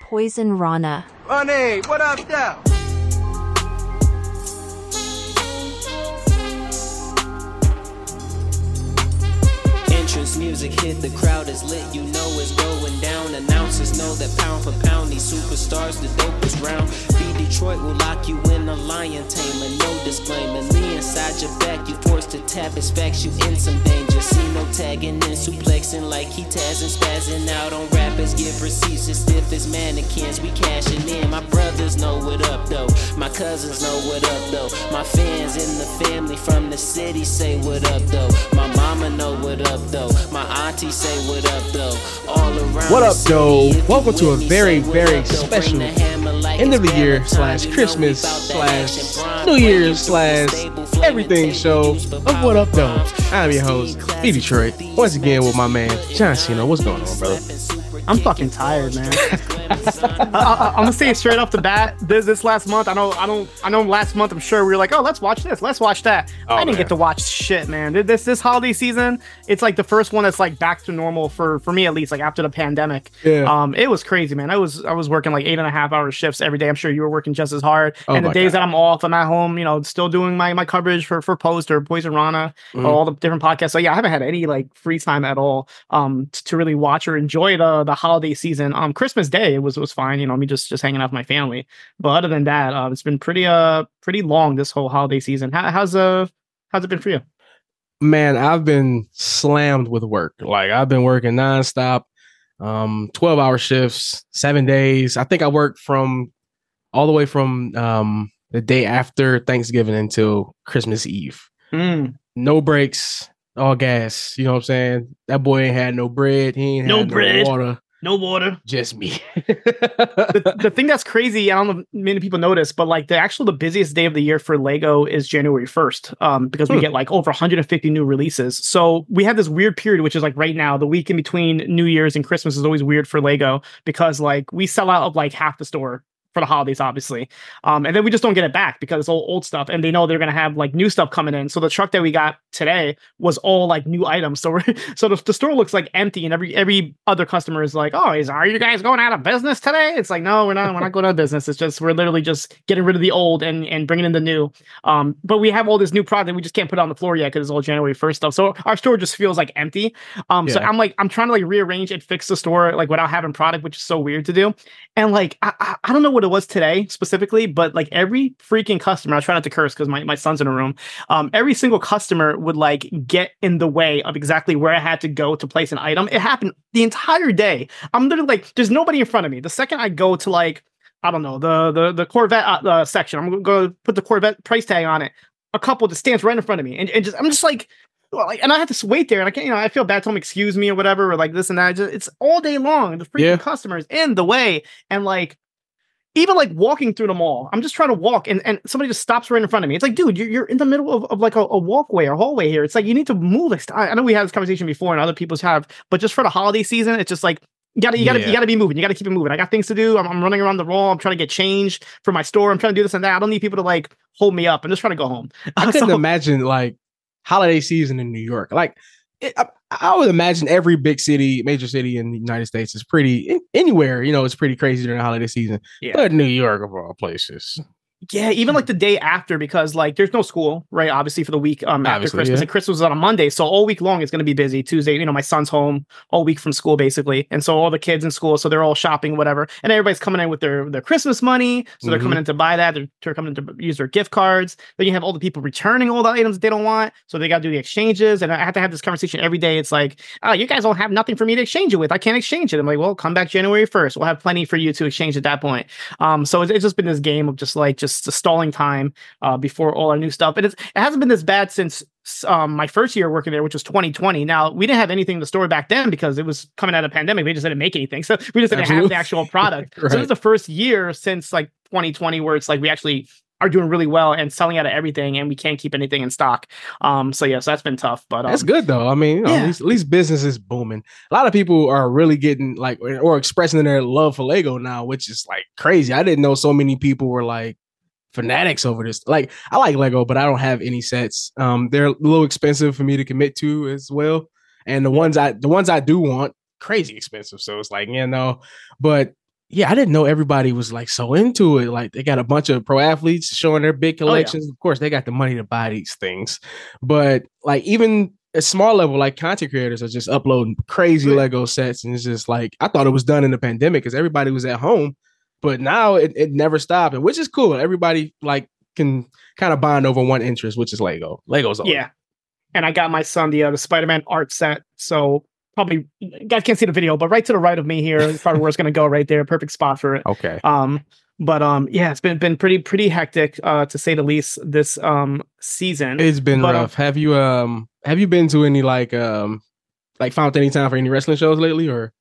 Poisonrana. Honey, what up, though? Entrance music hit, the crowd is lit, you know it's going down. Announcers know that pound for pound, these superstars, the dopest round. Detroit will lock you in a lion tamer, no disclaimer. Me inside your back, you forced to tap his facts, you in some danger. See no tagging and suplexing like he tazzing, spazzing out on rappers. Give receipts as stiff as mannequins, we cashing in. My brothers know what up though, my cousins know what up though. My fans in the family from the city say what up though. My mama know what up though, my auntie say what up though. All around What up, though? Welcome to a very, very up, though. Bring special the hammer like end of the year slash Christmas we bout that slash New Year's slash everything show of Wattup Doe. I'm your host, B Detroit. Once again with my man John Siino. What's going on, brother? I'm fucking tired, man. I, I, I'm gonna say it straight off the bat. This this last month, I know, I don't, I know. Last month, I'm sure we were like, oh, let's watch this, let's watch that. Oh, I didn't man. get to watch shit, man. This this holiday season, it's like the first one that's like back to normal for for me at least, like after the pandemic. Yeah. Um, it was crazy, man. I was I was working like eight and a half hour shifts every day. I'm sure you were working just as hard. Oh and the days God. that I'm off, I'm at home, you know, still doing my my coverage for for Post or Boys Poisonrana, Mhm. all the different podcasts. So yeah, I haven't had any like free time at all um t- to really watch or enjoy the the holiday season. Um, Christmas Day was was fine, you know, me just just hanging out with my family. But other than that, uh, it's been pretty uh pretty long this whole holiday season. How, how's uh how's it been for you? Man, I've been slammed with work. Like I've been working nonstop, um, 12 hour shifts, seven days. I think I worked from all the way from um the day after Thanksgiving until Christmas Eve. Mm, no breaks, all gas. You know what I'm saying? That boy ain't had no bread. He ain't No had bread. no water. No water. Just me. the, the thing that's crazy, I don't know if many people notice, but like the actual the busiest day of the year for Lego is January 1st. Um, because we Hmm. get like over 150 new releases. So we have this weird period, which is like right now, the week in between New Year's and Christmas is always weird for Lego because like we sell out of like half the store for the holidays, obviously. Um, and then we just don't get it back because it's all old stuff, and they know they're gonna have like new stuff coming in. So the truck that we got today was all like new items. So we're so the, the store looks like empty, and every every other customer is like, "Oh, is are you guys going out of business today?" It's like, no, we're not. We're not going out of business. It's just we're literally just getting rid of the old and and bringing in the new. Um, but we have all this new product we just can't put it on the floor yet because it's all January first stuff. So our store just feels like empty. Um, so I'm like I'm trying to like rearrange and fix the store like without having product, which is so weird to do. And like I, I, I don't know what it was today specifically, but like every freaking customer, I try not to curse because my, my son's in a room. Um, every single customer would like get in the way of exactly where I had to go to place an item. It happened the entire day. I'm literally like, there's nobody in front of me. The second I go to like, I don't know, the the the Corvette uh, uh, section, I'm gonna go put the Corvette price tag on it. A couple that stands right in front of me, and, and just I'm just like, well, like, and I have to wait there, and I can't, you know, I feel bad. Tell them excuse me or whatever, or like this and that. Just, it's all day long. The freaking Yeah. customers in the way, and like even like walking through the mall, I'm just trying to walk and, and somebody just stops right in front of me. It's like, dude, you're, you're in the middle of, of like a, a walkway or hallway here. It's like, you need to move. I I know we had this conversation before and other people's have, but just for the holiday season, it's just like, you gotta, you gotta, Yeah. you gotta be moving. You gotta keep it moving. I got things to do. I'm, I'm running around the mall. I'm trying to get changed for my store. I'm trying to do this and that. I don't need people to like hold me up. I'm just trying to go home. I couldn't So- imagine like holiday season in New York. Like it, I, I would imagine every big city, major city in the United States is pretty in- anywhere. You know, it's pretty crazy during the holiday season. Yeah. But New York of all places, Yeah, even like the day after, because like there's no school, right? Obviously for the week um after Obviously, Christmas, yeah. and Christmas is on a Monday, so all week long it's going to be busy. Tuesday, you know, my son's home all week from school basically, and so all the kids in school, so they're all shopping, whatever, and everybody's coming in with their their Christmas money, so they're coming in to buy that. They're, they're coming in to use their gift cards. Then you have all the people returning all the items they don't want, so they got to do the exchanges. And I have to have this conversation every day. It's like, oh, you guys don't have nothing for me to exchange it with. I can't exchange it. I'm like, well, come back January first. We'll have plenty for you to exchange at that point. Um, so it's, it's just been this game of just like just stalling time uh, before all our new stuff. And it's, it hasn't been this bad since um, my first year working there, which was 2020. Now we didn't have anything in the store back then because it was coming out of pandemic. We just didn't make anything, so we just didn't have the actual product. So Right. this is the first year since like 2020 where it's like we actually are doing really well and selling out of everything, and we can't keep anything in stock. Um, so yes, that's been tough, but um, that's good though. I mean, you know, yeah. at, least, at least business is booming. A lot of people are really getting like or expressing their love for Lego now, which is like crazy. I didn't know so many people were like fanatics over this. Like I like Lego, but I don't have any sets. Um, they're a little expensive for me to commit to as well. And the ones I the ones I do want crazy expensive. So it's like, you know, but yeah, I didn't know everybody was like so into it. Like they got a bunch of pro athletes showing their big collections. Oh, yeah. Of course, they got the money to buy these things. But like even a small level, like content creators are just uploading crazy. Lego sets. And it's just like I thought it was done in the pandemic because everybody was at home. But now it, it never stopped, and which is cool. Everybody like can kind of bond over one interest, which is Lego. Lego's all. Yeah. And I got my son the uh, the Spider Man art set. So probably guys can't see the video, but right to the right of me here is probably where it's going to go right there. Perfect spot for it. Okay. Um, but um, yeah, it's been been pretty pretty hectic uh to say the least this um season. It's been but, rough. have you um have you been to any like um like found any time for any wrestling shows lately or?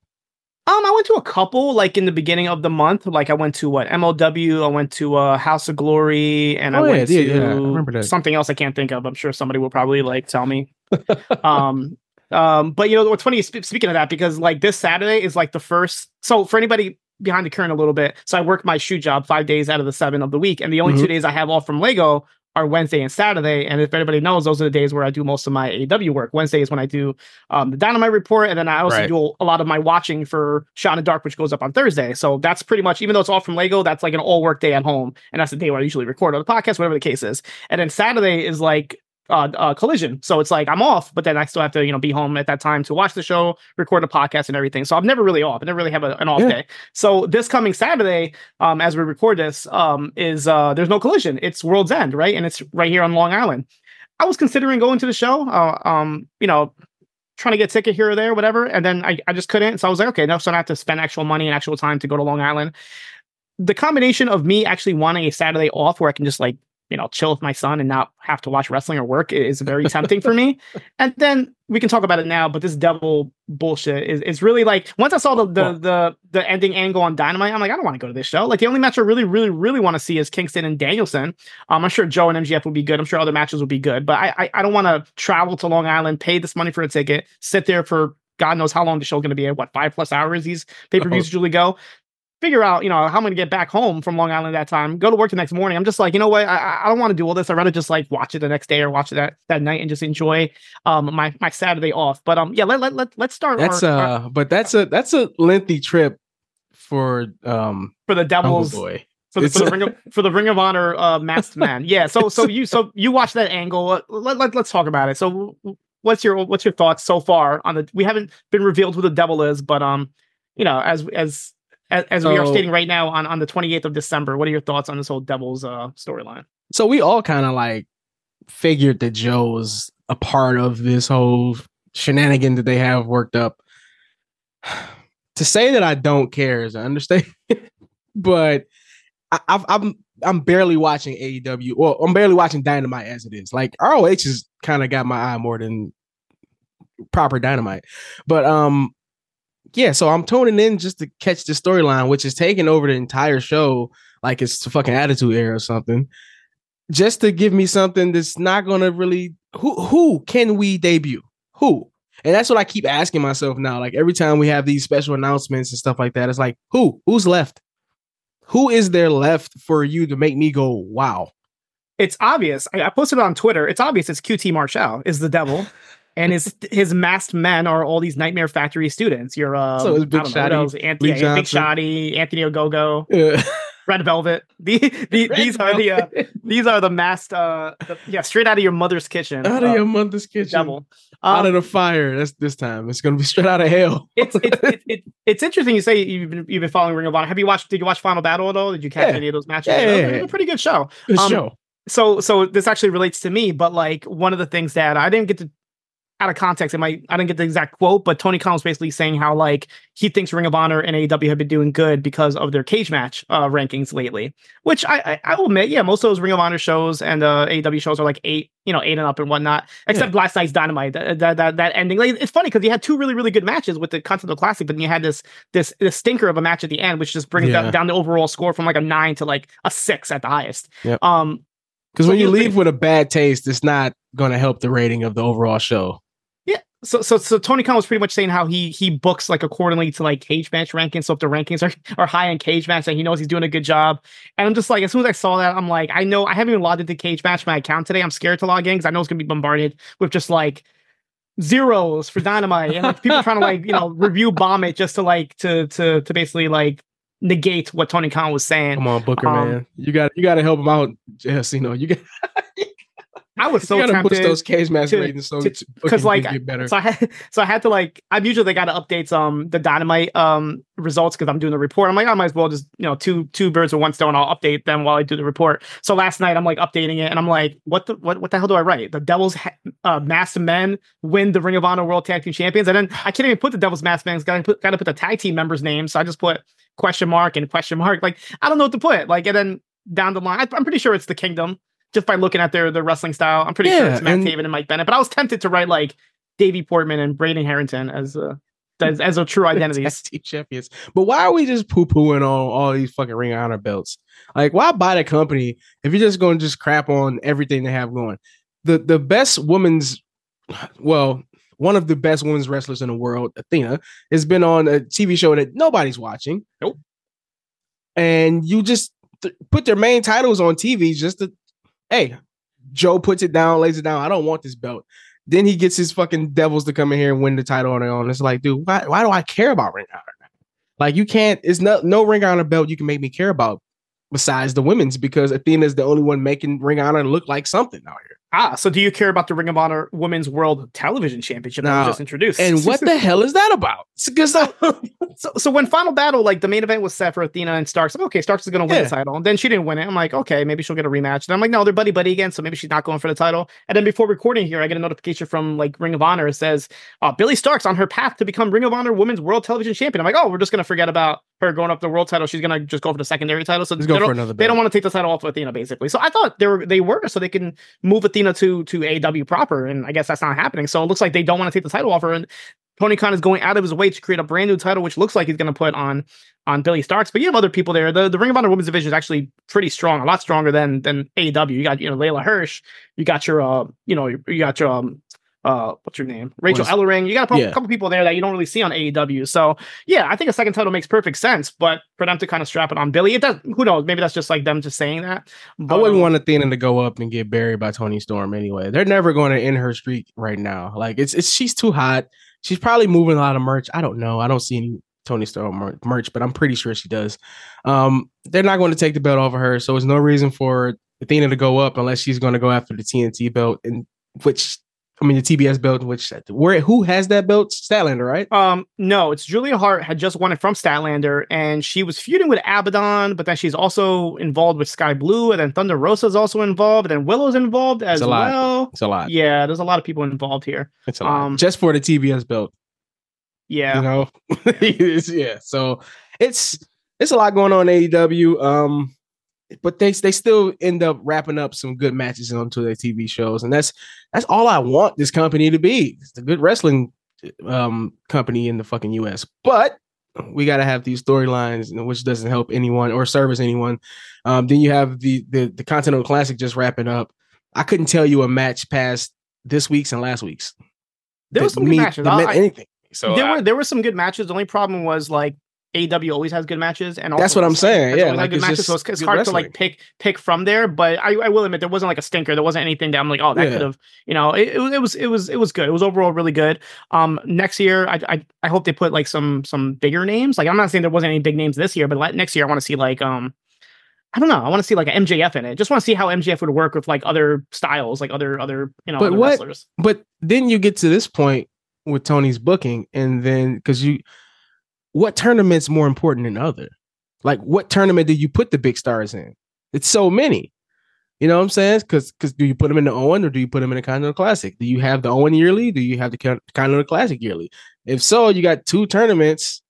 Um, I went to a couple like in the beginning of the month. Like I went to what MLW, I went to uh House of Glory, and oh, I went yeah, to yeah, I something else I can't think of. I'm sure somebody will probably like tell me. um, um, but you know what's funny? Speaking of that, because like this Saturday is like the first. So for anybody behind the current a little bit, so I work my shoe job five days out of the seven of the week, and the only mm-hmm. two days I have off from Lego are Wednesday and Saturday. And if anybody knows, those are the days where I do most of my AEW work. Wednesday is when I do um, the Dynamite report, and then I also right. do a lot of my watching for Shot in Dark, which goes up on Thursday. So that's pretty much, even though it's all from Lego, that's like an all work day at home, and that's the day where I usually record on the podcast, whatever the case is. And then Saturday is like uh, uh, collision. So it's like I'm off, but then I still have to, you know, be home at that time to watch the show, record a podcast, and everything. So I'm never really off. I never really have a, an off yeah. day. So this coming Saturday, um, as we record this, um, is uh, there's no collision. It's World's End, right? And it's right here on Long Island. I was considering going to the show. Uh, um, you know, trying to get a ticket here or there, whatever, and then I, I just couldn't. So I was like, okay, no, so I don't have to spend actual money and actual time to go to Long Island. The combination of me actually wanting a Saturday off where I can just like you know, chill with my son and not have to watch wrestling or work is very tempting for me. And then we can talk about it now, but this devil bullshit is, is really like once I saw the the, the the ending angle on Dynamite, I'm like, I don't want to go to this show. Like the only match I really, really, really want to see is Kingston and Danielson. Um, I'm sure Joe and MJF will be good. I'm sure other matches will be good, but I I, I don't want to travel to Long Island, pay this money for a ticket, sit there for God knows how long the show's going to be. At what five plus hours these pay per views oh. usually go figure out, you know, how I'm going to get back home from Long Island that time, go to work the next morning. I'm just like, you know what? I, I don't want to do all this. I'd rather just like watch it the next day or watch it that, that night and just enjoy um my my Saturday off. But um yeah, let let, let let's start. That's our, uh our, but that's a that's a lengthy trip for um for the Devils. Boy. For the, for the, Ring of, for the Ring of Honor uh, masked man, yeah. So so you so you watch that angle. Let, let let's talk about it. So what's your what's your thoughts so far on the? We haven't been revealed who the devil is, but um, you know, as as as, as so, we are stating right now on, on the 28th of December. What are your thoughts on this whole Devils uh, storyline? So we all kind of like figured that Joe was a part of this whole shenanigan that they have worked up. to say that I don't care is an understatement, but I, I've, I'm I'm barely watching AEW. Well, I'm barely watching Dynamite as it is. Like ROH has kind of got my eye more than proper Dynamite, but um, yeah, so I'm tuning in just to catch the storyline, which is taking over the entire show like it's a fucking attitude era or something. Just to give me something that's not gonna really who who can we debut? Who? And that's what I keep asking myself now. Like every time we have these special announcements and stuff like that, it's like, who? Who's left? Who is there left for you to make me go, wow? It's obvious. I, I posted it on Twitter. It's obvious it's QT Marshall is the devil. and his his masked men are all these Nightmare Factory students. You're um, so Big Shotty, Anthony, yeah, Big Shotty, Anthony Ogogo, yeah. Red Velvet. The, the Red these Velvet. are the uh, these are the masked uh the, yeah straight out of your mother's kitchen. Out of uh, your mother's kitchen. Devil. Um, out of the fire. That's this time. It's gonna be straight out of hell. it's it's it, it, it's interesting. You say you've been you've been following Ring of Honor. Have you watched? Did you watch Final Battle at all? Did you catch yeah. any of those matches? Yeah, yeah, yeah. a pretty good show. Good um, show so so this actually relates to me but like one of the things that i didn't get to out of context, it might I didn't get the exact quote, but Tony Khan was basically saying how like he thinks Ring of Honor and AEW have been doing good because of their cage match uh, rankings lately. Which I, I, I will admit, yeah, most of those Ring of Honor shows and uh, AEW shows are like eight, you know, eight and up and whatnot. Except yeah. last night's Dynamite, that that that, that ending. Like it's funny because you had two really really good matches with the Continental Classic, but then you had this this this stinker of a match at the end, which just brings yeah. down, down the overall score from like a nine to like a six at the highest. Yep. Um, because when you leave with a bad taste, it's not going to help the rating of the overall show so so so Tony Khan was pretty much saying how he he books like accordingly to like cage match rankings. So if the rankings are, are high in cage match, and he knows he's doing a good job. And I'm just like, as soon as I saw that, I'm like, I know I haven't even logged into cage match my account today. I'm scared to log in because I know it's gonna be bombarded with just like zeros for dynamite and like people trying to like you know review bomb it just to like to to to basically like negate what Tony Khan was saying. Come on, Booker, Um, man. You got you got to help him out. Yes, you know you got. I was so you gotta push tempted those cage match to- ratings so to- because like get better. so I had so I had to like I'm usually they got to update um the dynamite um results because I'm doing the report. I'm like I might as well just you know two two birds with one stone. I'll update them while I do the report. So last night I'm like updating it and I'm like what the what what the hell do I write? The Devil's uh, Masked Men win the Ring of Honor World Tag Team Champions and then I can't even put the Devil's Masked Men. Got to put got to put the tag team members' names. So I just put question mark and question mark. Like I don't know what to put. Like and then down the line I, I'm pretty sure it's the Kingdom. Just by looking at their their wrestling style, I'm pretty sure it's Matt and- Taven and Mike Bennett. But I was tempted to write like Davie Portman and Braden Harrington as uh, as, as a true team champions. But why are we just poo pooing on all these fucking Ring of Honor belts? Like, why buy the company if you're just going to just crap on everything they have going? The the best women's, well, one of the best women's wrestlers in the world, Athena, has been on a TV show that nobody's watching. Nope. And you just th- put their main titles on TV just to, hey, Joe puts it down, lays it down. I don't want this belt. Then he gets his fucking devils to come in here and win the title on their own. It's like, dude, why, why do I care about Ring Honor? Like, you can't, it's no, no Ring Honor belt you can make me care about besides the women's because Athena's the only one making Ring Honor look like something out here. Ah, so do you care about the Ring of Honor Women's World Television Championship that No. was just introduced? And what the hell is that about? Because so, so when Final Battle, like the main event was set for Athena and Starkz. Like, okay, Starkz is going to win Yeah. the title. And then she didn't win it. I'm like, okay, maybe she'll get a rematch. And I'm like, no, they're buddy buddy again, so maybe she's not going for the title. And then before recording here, I get a notification from like Ring of Honor. It says uh, Billie Starkz on her path to become Ring of Honor Women's World Television Champion. I'm like, oh, we're just going to forget about her going up the world title. She's going to just go for the secondary title. So let's they don't- they don't want to take the title off of Athena, basically. So I thought they were they were so they can move Athena to to AEW proper, and I guess that's not happening. So it looks like they don't want to take the title off her, and Tony Khan is going out of his way to create a brand new title, which looks like he's going to put on on Billie Starkz. But you have other people there. The the Ring of Honor Women's Division is actually pretty strong, a lot stronger than than AEW. You got you know Leyla Hirsch, you got your uh you know you got your um uh what's your name Rachel Ellering. You got a couple, Yeah. couple people there that you don't really see on AEW. So yeah, I think a second title makes perfect sense. But for them to kind of strap it on Billie, it does. Who knows? Maybe that's just like them just saying that. I wouldn't um, want Athena to go up and get buried by Toni Storm anyway. They're never going to end her streak right now. Like it's it's she's too hot. She's probably moving a lot of merch. I don't know. I don't see any Toni Storm mer- merch, but I'm pretty sure she does. Um, they're not going to take the belt off of her, so there's no reason for Athena to go up unless she's going to go after the TNT belt, and which I mean the TBS belt, which where who has that belt? Statlander, right? Um, no, it's Julia Hart had just won it from Statlander, and she was feuding with Abaddon, but then she's also involved with Skye Blue, and then Thunder Rosa's also involved, and then Willow's involved as a lot. well. It's a lot. Yeah, there's a lot of people involved here. It's a lot. Um, Just for the TBS belt. Yeah. You know, It's- yeah. So it's it's a lot going on in AEW. Um, but they they still end up wrapping up some good matches onto their TV shows, and that's that's all I want this company to be. It's a good wrestling um company in the fucking US. But we got to have these storylines, which doesn't help anyone or service anyone. Um, then you have the the the Continental Classic just wrapping up. I couldn't tell you a match past this week's and last week's. There was some mean- matches. that meant I- anything. So there I- were there were some good matches. The only problem was like AEW always has good matches, and That's what I'm saying, yeah, like, good it's matches. just So it's, it's hard to like pick pick from there. But I, I will admit there wasn't like a stinker. There wasn't anything that I'm like, oh, that Yeah. could have, you know, it, it was it was it was it was good. It was overall really good. Um, next year I, I I hope they put like some some bigger names. Like I'm not saying there wasn't any big names this year, but like, next year I want to see like um. I don't know. I want to see like an MJF in it. Just want to see how MJF would work with like other styles, like other other you know But other what- wrestlers. but then you get to this point with Tony's booking, and then because you, what tournament's more important than other? Like, what tournament do you put the big stars in? It's so many. You know what I'm saying? Because because do you put them in the Owen or do you put them in the Continental Classic? Do you have the Owen yearly? Do you have the Con- Continental Classic yearly? If so, you got two tournaments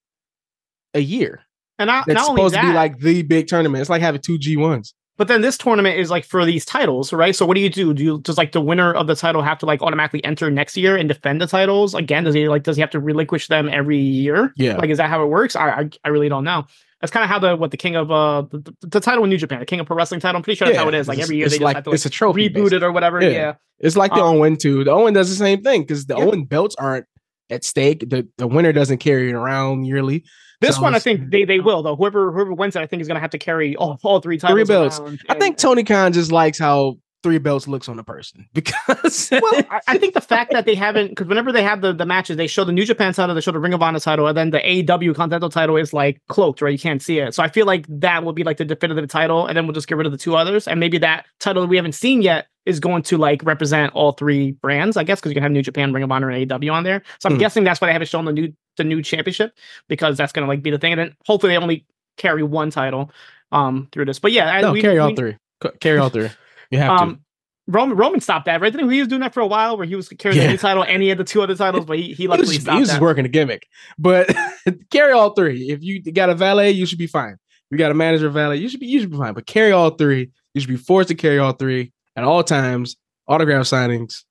a year. And not, That's supposed that, to be like the big tournament. It's like having two G1s. But then this tournament is like for these titles, right? So what do you do? Do you does like the winner of the title have to like automatically enter next year and defend the titles again? Does he like does he have to relinquish them every year? Yeah. Like is that how it works? I I, I really don't know. That's kind of how the what the king of uh the, the, the title in New Japan, the king of pro wrestling title. I'm pretty sure that's how it is. Like every year they just like have to like it's a trophy. reboot basically. it or whatever. Yeah. Yeah. It's like the Um, Owen too. The Owen does the same thing because the Yeah. Owen belts aren't at stake. The the winner doesn't carry it around yearly. This So one I think they they will though. Whoever whoever wins it, I think is gonna have to carry all, all three titles. belts. around I think Tony Khan just likes how three belts looks on a person because well, I, I think the fact that they haven't, because whenever they have the, the matches, they show the New Japan title, they show the Ring of Honor title, and then the AEW Continental title is like cloaked, right? You can't see it. So I feel like that will be like the definitive title, and then we'll just get rid of the two others, and maybe that title that we haven't seen yet is going to like represent all three brands, I guess, because you can have New Japan, Ring of Honor, and AEW on there. So I'm Hmm. guessing that's why they haven't shown the new the new championship because that's gonna like be the thing, and then hopefully they only carry one title um through this. But yeah, I- no, we- carry all we- three. Carry all three. You have to. um, Roman Roman stopped that, right? Didn't he? he was doing that for a while, where he was carrying Yeah. the title and he had the two other titles, but he, he He was, luckily just, he stopped was just that. working a gimmick, but carry all three. If you got a valet, you should be fine. If you got a manager valet, you should be you should be fine. But carry all three. You should be forced to carry all three at all times. Autograph signings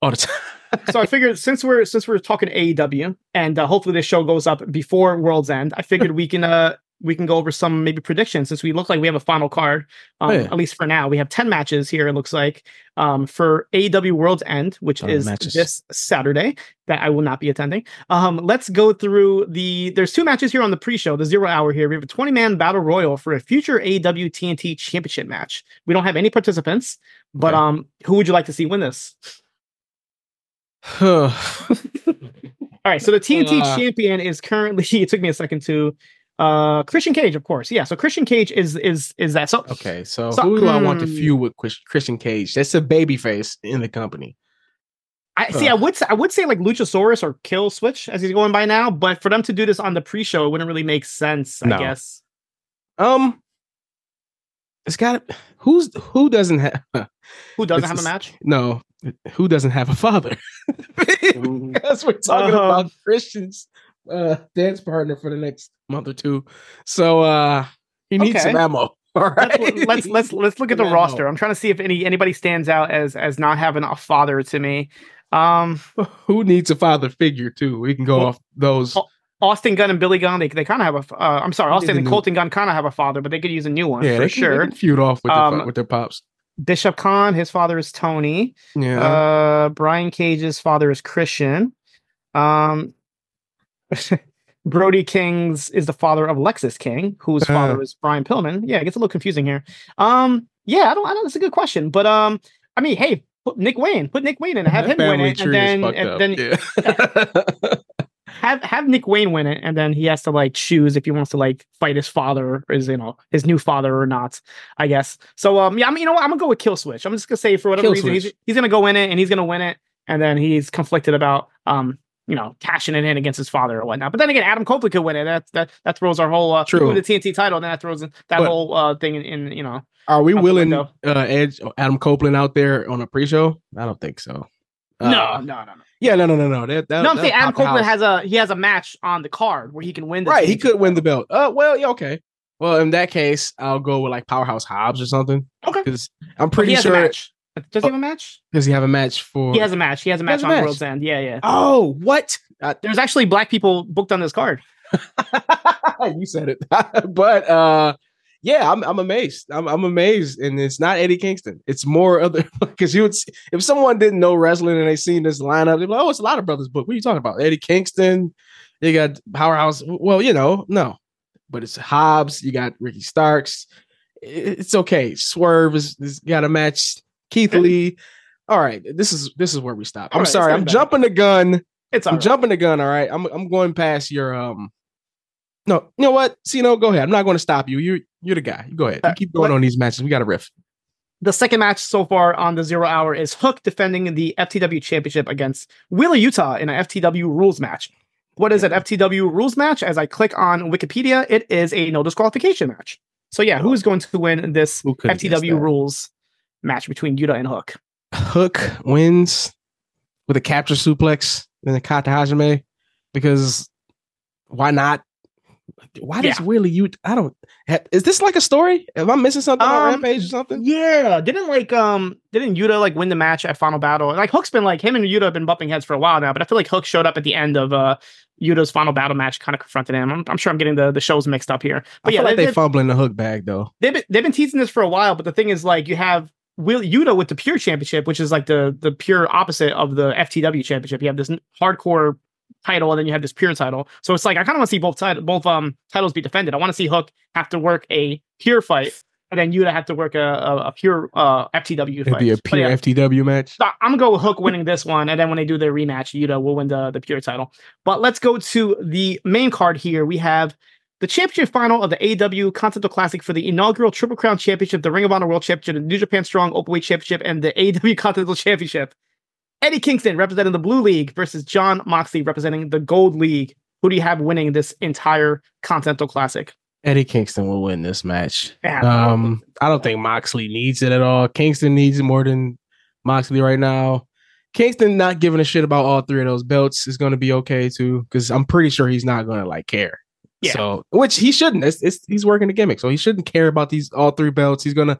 all the time. so I figured since we're since we're talking AEW and uh, hopefully this show goes up before World's End, I figured we can uh we can go over some maybe predictions since we look like we have a final card. Um, Oh, yeah. At least for now, we have ten matches here. It looks like um, for AEW World's End, which Oh, is matches. this Saturday that I will not be attending. Um, let's go through the. There's two matches here on the pre-show, the zero hour here. We have a 20 man battle royal for a future AEW TNT Championship match. We don't have any participants, but Okay. um, who would you like to see win this? All All right, so the TNT Uh. champion is currently. It took me a second to. Uh, Christian Cage, of course. Yeah, so Christian Cage is is is that. So okay, so, So- who do I want to hmm. feud with Christian Cage? That's a baby face in the company. I see. I would say, I would say like Luchasaurus or Kill Switch as he's going by now, but for them to do this on the pre-show, it wouldn't really make sense. I No. guess. Um, it's got who's who doesn't have Who doesn't have a match? no who doesn't have a father because we're talking Uh-huh. about Christian's uh dance partner for the next month or two. So uh he needs some ammo. All right. Let's let's let's, let's look at the Some roster. I'm trying to see if any anybody stands out as as not having a father to me. Um, Who needs a father figure too? We can go Well, off those. Austin Gunn and Billy Gunn, they, they kind of have a. Uh, I'm sorry, Austin and to- Colten Gunn kind of have a father, but they could use a new one yeah, for they sure. they feud off with, their, Um, with their pops. Bishop Khan, his father is Tony. Yeah. Uh, Brian Cage's father is Christian. Um, Brody King's is the father of Lexis King, whose Uh. father is Brian Pillman. Yeah, it gets a little confusing here. Um, yeah, I don't, I don't. That's a good question, but um, I mean, hey, put Nick Wayne, put Nick Wayne in, and have him win it, and then and then yeah. have have Nick Wayne win it, and then he has to like choose if he wants to like fight his father or his you know his new father or not. I guess. So um, yeah, I mean, you know what? I'm gonna go with Kill Switch. I'm just gonna say for whatever Kill reason he's he's gonna go in it and he's gonna win it, and then he's conflicted about um. You know, cashing it in against his father or whatnot. But then again, Adam Copeland could win it. That that that throws our whole uh, True. the TNT title. And then that throws that But- whole uh thing in, in you know. Are we willing uh, Edge Adam Copeland out there on a pre-show? I don't think so. Uh, no, no, no, no. Yeah, no, no, no, no. That, that, No, I'm saying Adam Copeland has a he has a match on the card where he can win. The right. He could win the belt. Uh, well, yeah, okay. Well, in that case, I'll go with like Powerhouse Hobbs or something. Okay. because I'm pretty he has a sure. Match. Does he have a match? Does he have a match for? He has a match. He has a match has a on match. World's End. Yeah, yeah. Oh, what? Uh, There's actually black people booked on this card. you said it, but uh, yeah, I'm I'm amazed. I'm I'm amazed, and it's not Eddie Kingston. It's more other because you would see, if someone didn't know wrestling and they seen this lineup, they'd be like, oh, it's a lot of brothers book. What are you talking about? Eddie Kingston. You got Powerhouse. Well, you know, no, but it's Hobbs. You got Ricky Starks. It's okay. Swerve is, is got a match. Keith Lee. All right, this is this is where we stop. I'm right, sorry. I'm getting jumping the gun. It's I'm right. jumping the gun. All right. I'm I'm going past your um. No, you know what? See, no, go ahead. I'm not going to stop you. You you're the guy. You go ahead. You Uh, keep going on these matches. We got a riff. The second match so far on the zero hour is Hook defending the FTW championship against Wheeler Yuta in a FTW rules match. What is an FTW rules match? As I click on Wikipedia, it is a no disqualification match. So yeah, who is going to win this Who could have guessed FTW rules match between Yuta and Hook? Hook wins with a capture suplex and a kata hajime because why not? Why does Yeah. Willie you? I don't. Is this like a story? Am I missing something on Um, Rampage or something? Yeah, didn't like um didn't Yuta like win the match at Final Battle? Like Hook's been like him and Yuta have been bumping heads for a while now, but I feel like Hook showed up at the end of uh Yuta's Final Battle match, kind of confronted him. I'm, I'm sure I'm getting the, the shows mixed up here, I but yeah, feel like they, they they, fumbling the hook bag though. they've been they've been teasing this for a while. But the thing is, like you have Will Yuta with the Pure Championship, which is like the the pure opposite of the FTW Championship. You have this hardcore title, and then you have this pure title. So it's like I kind of want to see both both um titles be defended. I want to see Hook have to work a pure fight and then Yuta have to work a, a, a pure uh, FTW It'd fight. be a pure yeah, FTW match. I'm gonna go with Hook winning this one, and then when they do their rematch, Yuta will win the the pure title. But let's go to the main card here. We have the championship final of the AEW Continental Classic for the inaugural Triple Crown Championship, the Ring of Honor World Championship, the New Japan Strong Openweight Championship, and the AEW Continental Championship. Eddie Kingston representing the Blue League versus Jon Moxley representing the Gold League. Who do you have winning this entire Continental Classic? Eddie Kingston will win this match. Yeah. Um, I don't think Moxley needs it at all. Kingston needs it more than Moxley right now. Kingston not giving a shit about all three of those belts is going to be okay too, because I'm pretty sure he's not going to like care. Yeah. So, which he shouldn't. It's, it's he's working a gimmick, so he shouldn't care about these all three belts. He's gonna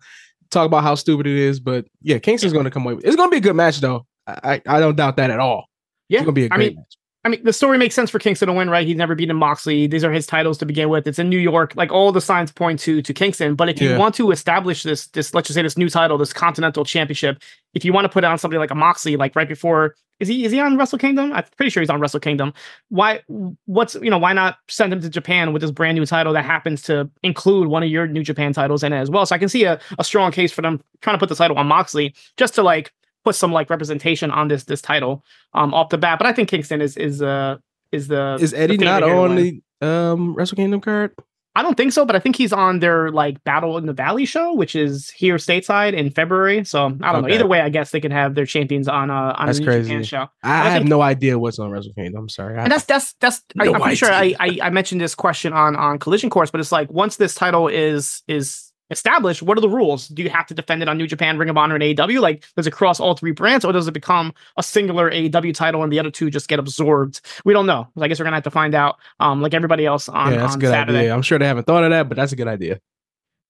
talk about how stupid it is, but yeah, Kingston's going to come away. With, it's going to be a good match though. I I I don't doubt that at all. Yeah, It's going to be a I great mean, match. I mean, the story makes sense for Kingston to win, right? He's never beaten Moxley. These are his titles to begin with. It's in New York. Like all the signs point to to Kingston. But if you Yeah. want to establish this, this let's just say this new title, this Continental Championship, if you want to put it on somebody like a Moxley, like right before, is he is he on Wrestle Kingdom? I'm pretty sure he's on Wrestle Kingdom. Why? What's you know? Why not send him to Japan with this brand new title that happens to include one of your New Japan titles in it as well? So I can see a, a strong case for them trying to put the title on Moxley just to like put some like representation on this this title um off the bat. But I think Kingston is is uh is the Is Eddie favorite not on the um Wrestle Kingdom card? I don't think so, but I think he's on their like Battle in the Valley show, which is here stateside in February. So I don't know. Either way, I guess they can have their champions on uh on That's a New Japan crazy. show. I, I have no idea what's on Wrestle Kingdom. I'm sorry. I- And that's that's that's I, No I'm pretty sure I. I I mentioned this question on on Collision Course, but it's like once this title is is established, what are the rules? Do you have to defend it on New Japan, Ring of Honor, and AEW? Like, does it cross all three brands, or does it become a singular AEW title and the other two just get absorbed? We don't know. I guess we're gonna have to find out. Um, like everybody else on yeah, that's a good Saturday. idea. I'm sure they haven't thought of that, but that's a good idea.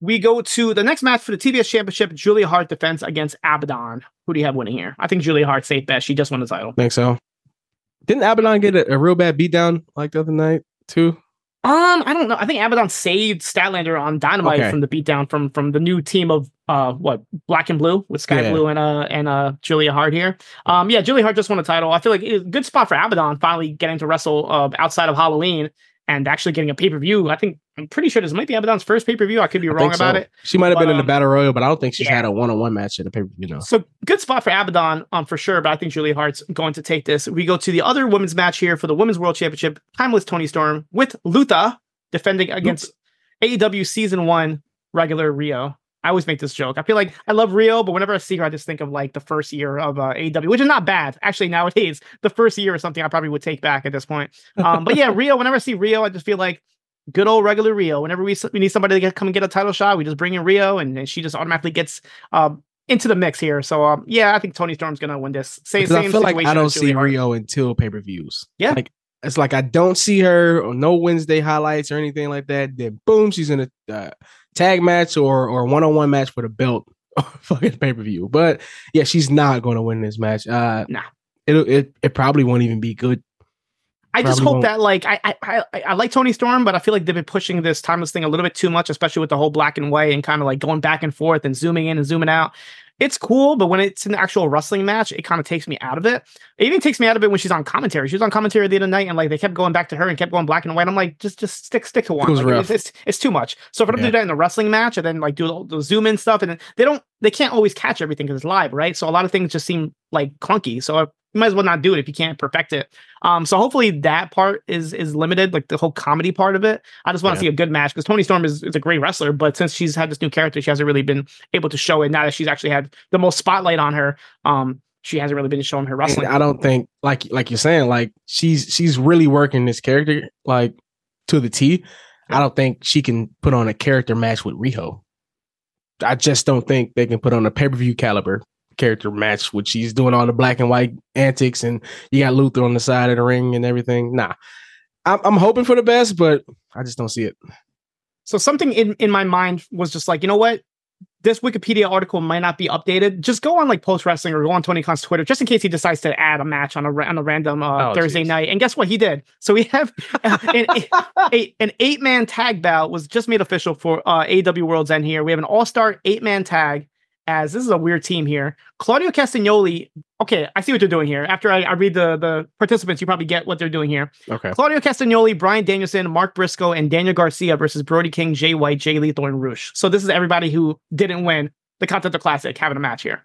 We go to the next match for the TBS Championship. Julia Hart defense against Abaddon. Who do you have winning here? I think Julia Hart safe bet. She just won the title. Think so. Didn't Abaddon get a, a real bad beatdown like the other night too? Um, I don't know. I think Abaddon saved Statlander on Dynamite Okay. from the beatdown from from the new team of uh what Black and Blue with Skye Yeah. Blue and uh and uh Julia Hart here. Um, yeah, Julia Hart just won a title. I feel like it's a good spot for Abaddon finally getting to wrestle uh, outside of Halloween and actually getting a pay per view. I think I'm pretty sure this might be Abaddon's first pay per view. I could be I wrong about so. it. She might have been in the um, battle royal, but I don't think she's yeah. had a one on one match at the pay per view. No. So good spot for Abaddon um, for sure, but I think Julia Hart's going to take this. We go to the other women's match here for the Women's World Championship. Timeless Toni Storm with Luther defending against AEW Season 1 regular Riho. I always make this joke. I feel like I love Riho, but whenever I see her, I just think of like the first year of uh, AEW, which is not bad. Actually, nowadays, the first year is something I probably would take back at this point. Um, but yeah, Riho, whenever I see Riho, I just feel like good old regular Riho. Whenever we, we need somebody to get, come and get a title shot, we just bring in Riho and, and she just automatically gets um, into the mix here. So um, yeah, I think Toni Storm's gonna win this. Same, Because I same feel like I don't see. Riho until pay per views. Yeah. like it's like I don't see her on no Wednesday highlights or anything like that. Then boom, she's in a uh, tag match or or one on one match for the belt. Fucking pay per view, but yeah, she's not going to win this match. Uh, Nah. it it it probably won't even be good. I just hope won't. that like I, I I I like Toni Storm, but I feel like they've been pushing this timeless thing a little bit too much, especially with the whole black and white and kind of like going back and forth and zooming in and zooming out. It's cool, but when it's an actual wrestling match, it kind of takes me out of it. It even takes me out of it when she's on commentary. She was on commentary the other night, and like they kept going back to her and kept going black and white. I'm like, just just stick stick to one. was Like, it's, it's it's too much. So for them to Yeah. do that in the wrestling match and then like do the, the zoom in stuff, and then they don't they can't always catch everything because it's live, right? So a lot of things just seem like clunky. So you might as well not do it if you can't perfect it. Um, so hopefully that part is is limited, like the whole comedy part of it. I just want to Yeah. see a good match because Toni Storm is, is a great wrestler, but since she's had this new character, she hasn't really been able to show it. Now that she's actually had the most spotlight on her, um, she hasn't really been showing her And wrestling. I don't think like like you're saying like she's she's really working this character like to the T. I don't think she can put on a character match with Riho. I just don't think they can put on a pay per view caliber character match, which he's doing all the black and white antics, and you got Luther on the side of the ring and everything. Nah, I'm, I'm hoping for the best, but I just don't see it. So something in, in my mind was just like, you know what? This Wikipedia article might not be updated. Just go on like post wrestling or go on Tony Khan's Twitter, just in case he decides to add a match on a on a random uh, Oh, Thursday geez. night. And guess what? He did. So we have an, a- an eight man tag bout was just made official for uh, AEW World's End here. We have an all star eight man tag, as this is a weird team here. Claudio Castagnoli. Okay, I see what they're doing here. After I, I read the the participants, you probably get what they're doing here. Okay. Claudio Castagnoli, Bryan Danielson, Mark Briscoe, and Daniel Garcia versus Brody King, Jay White, Jay Lethal, and Rush. So this is everybody who didn't win the Continental Classic having a match here.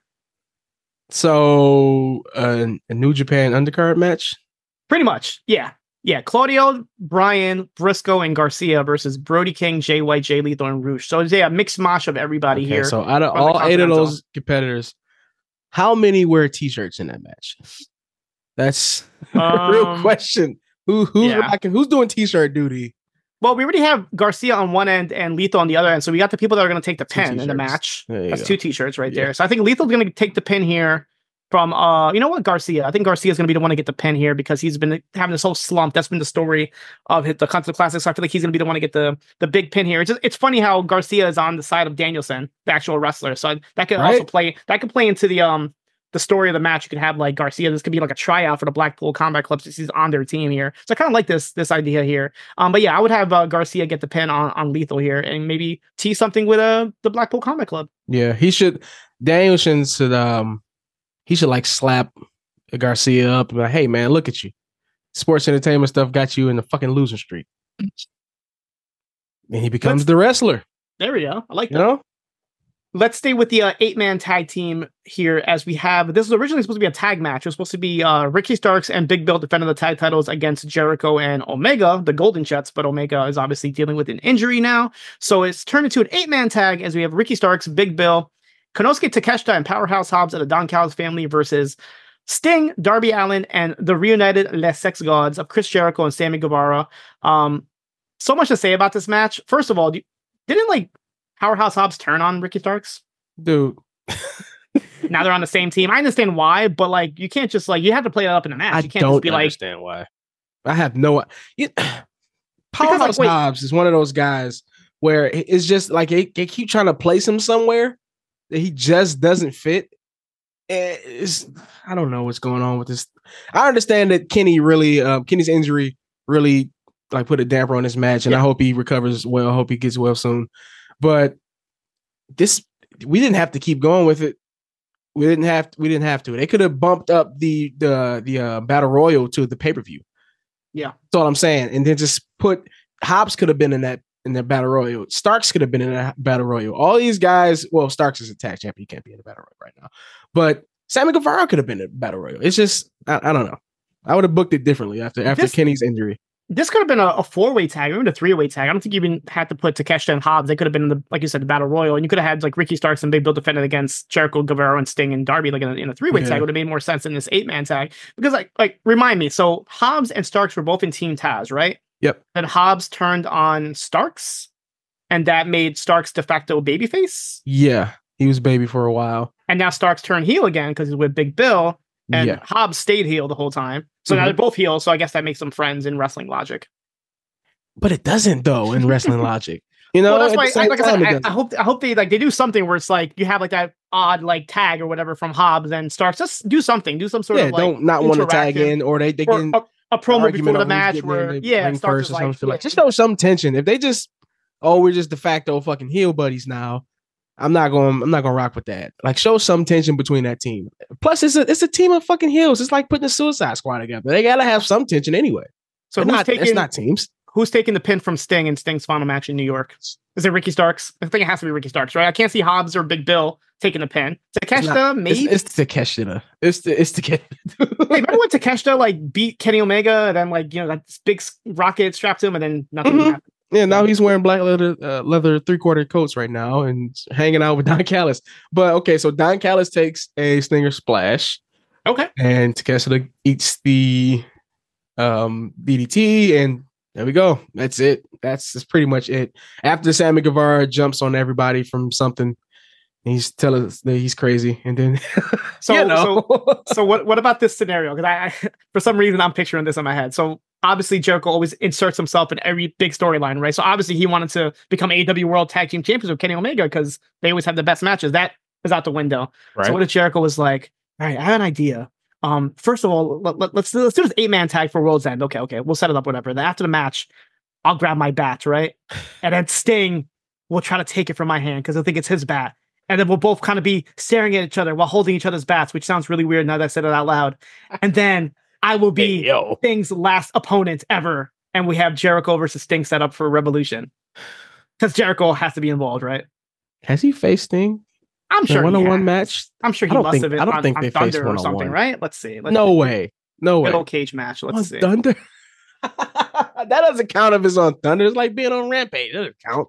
So uh, a New Japan undercard match. Pretty much, yeah. Yeah, Claudio, Bryan, Briscoe, and Garcia versus Brody King, Jay White, Jay Lethal, and Rush. So yeah, a mixed mash of everybody Okay, here. so out of all eight of those competitors, how many wear T-shirts in that match? That's a real Um, question. Who who's yeah. rocking? Who's doing T-shirt duty? Well, we already have Garcia on one end and Lethal on the other end. So we got the people that are going to take the Two pin in the t-shirts. match. That's go. two t-shirts right Yeah. there. So I think Lethal's going to take the pin here from uh you know what Garcia. I think Garcia's going to be the one to get the pin here because he's been having this whole slump. That's been the story of the Continental Classic. So I feel like he's going to be the one to get the the big pin here. It's just, it's funny how Garcia is on the side of Danielson, the actual wrestler. So that could also play that could play into the um the story of the match. You could have like Garcia. This could be like a tryout for the Blackpool Combat Club since he's on their team here. So I kind of like this this idea here. Um, but yeah, I would have uh, Garcia get the pin on, on Lethal here and maybe tease something with uh, the Blackpool Combat Club. Yeah, he should. Danielson should um he should like slap Garcia up and be like, hey man, look at you. Sports entertainment stuff got you in the fucking losing streak. And he becomes Let's- the wrestler, There we go. I like you that. know? Let's stay with the uh, eight man tag team here as we have. This was originally supposed to be a tag match. It was supposed to be uh, Ricky Starks and Big Bill defending the tag titles against Jericho and Omega, the Golden Jets. But Omega is obviously dealing with an injury now. So it's turned into an eight man tag as we have Ricky Starks, Big Bill, Konosuke Takeshita, and Powerhouse Hobbs of the Don Callis family versus Sting, Darby Allin, and the reunited Le Sex Gods of Chris Jericho and Sammy Guevara. Um, so much to say about this match. First of all, do- didn't like Powerhouse Hobbs turn on Ricky Starks? Dude, Now they're on the same team. I understand why, but like you can't just like you have to play that up in a match. I you can't don't just be like understand why. I have no you, Powerhouse wait- Hobbs is one of those guys where it's just like they, they keep trying to place him somewhere that he just doesn't fit. It's, I don't know what's going on with this. I understand that Kenny really, um, Kenny's injury really like put a damper on this match, and I hope he recovers well. I hope he gets well soon. But this, we didn't have to keep going with it. We didn't have we didn't have to. They could have bumped up the the the uh, battle royal to the pay per view. Yeah. that's all I'm saying. And then just put Hobbs could have been in that in that battle royal. Starks could have been in a battle royal. All these guys. Well, Starks is a tag champion. He can't be in a battle royal right now. But Sammy Guevara could have been in the battle royal. It's just I, I don't know. I would have booked it differently after after This- Kenny's injury. this could have been a, a four way tag, or even a three way tag. I don't think you even had to put Takeshita and Hobbs. They could have been in the like you said, the battle royal, and you could have had like Ricky Starks and Big Bill defending against Jericho, Guevara, and Sting and Darby, like in a, in a three way Yeah. tag would have made more sense than this eight man tag. Because like like remind me, so Hobbs and Starks were both in Team Taz, right? Yep. Then Hobbs turned on Starks, and that made Starks de facto babyface. Yeah, he was baby for a while. And now Starks turned heel again because he's with Big Bill, and yeah, Hobbs stayed heel the whole time. So now Mhm. they're both heel. So I guess that makes them friends in wrestling logic. but it doesn't though in wrestling logic. You know, well, that's why, the like I said, I. I hope I hope they like they do something where it's like you have like that odd like tag or whatever from Hobbs and Starks. Just do something, do some sort yeah, of like don't not want to tag in, or they they or can a promo before the match where yeah, first or like, something like yeah, just show some tension. If they just oh we're just de facto fucking heel buddies now, I'm not going I'm not going to rock with that. Like show some tension between that team. Plus it's a it's a team of fucking heels. It's like putting a Suicide Squad together. They got to have some tension anyway. so not, taking it's not teams. Who's taking the pin from Sting in Sting's final match in New York? Is it Ricky Starks? I think it has to be Ricky Starks, right? I can't see Hobbs or Big Bill taking the pin. Takeshita, maybe. It's, it's Takeshita. It's the it's the Hey, remember when Takeshita like beat Kenny Omega and then like you know that big rocket strapped to him and then nothing Mhm. happened? Yeah, now he's wearing black leather uh, leather three quarter coats right now and hanging out with Don Callis. But okay, so Don Callis takes a Stinger splash Okay. and Takeshita eats the um DDT and there we go. That's it. That's, that's pretty much it. After Sammy Guevara jumps on everybody from something, he's telling us that he's crazy, and then So so so what what about this scenario? Because I, I for some reason I'm picturing this in my head. So obviously Jericho always inserts himself in every big storyline, right? So obviously he wanted to become AEW World Tag Team Champions with Kenny Omega because they always have the best matches. That is out the window. right? So what if Jericho was like, all right, I have an idea. Um, first of all, let, let, let's let's do this eight man tag for World's End. Okay, okay, we'll set it up, whatever. Then after the match, I'll grab my bat, right? And then Sting will try to take it from my hand because I think it's his bat. and then we'll both kind of be staring at each other while holding each other's bats, which sounds really weird now that I said it out loud. And then I will be Hey, yo. Sting's last opponent ever, and we have Jericho versus Sting set up for Revolution. Because Jericho has to be involved, right? Has he faced Sting? I'm sure. one on one match? I'm sure he must think- have been I don't on, think on they faced Thunder or something, right? Let's see. Let's No way. No way. Old cage match. Let's on see. Thunder. that doesn't count if it's on Thunder. It's like being on Rampage. It doesn't count.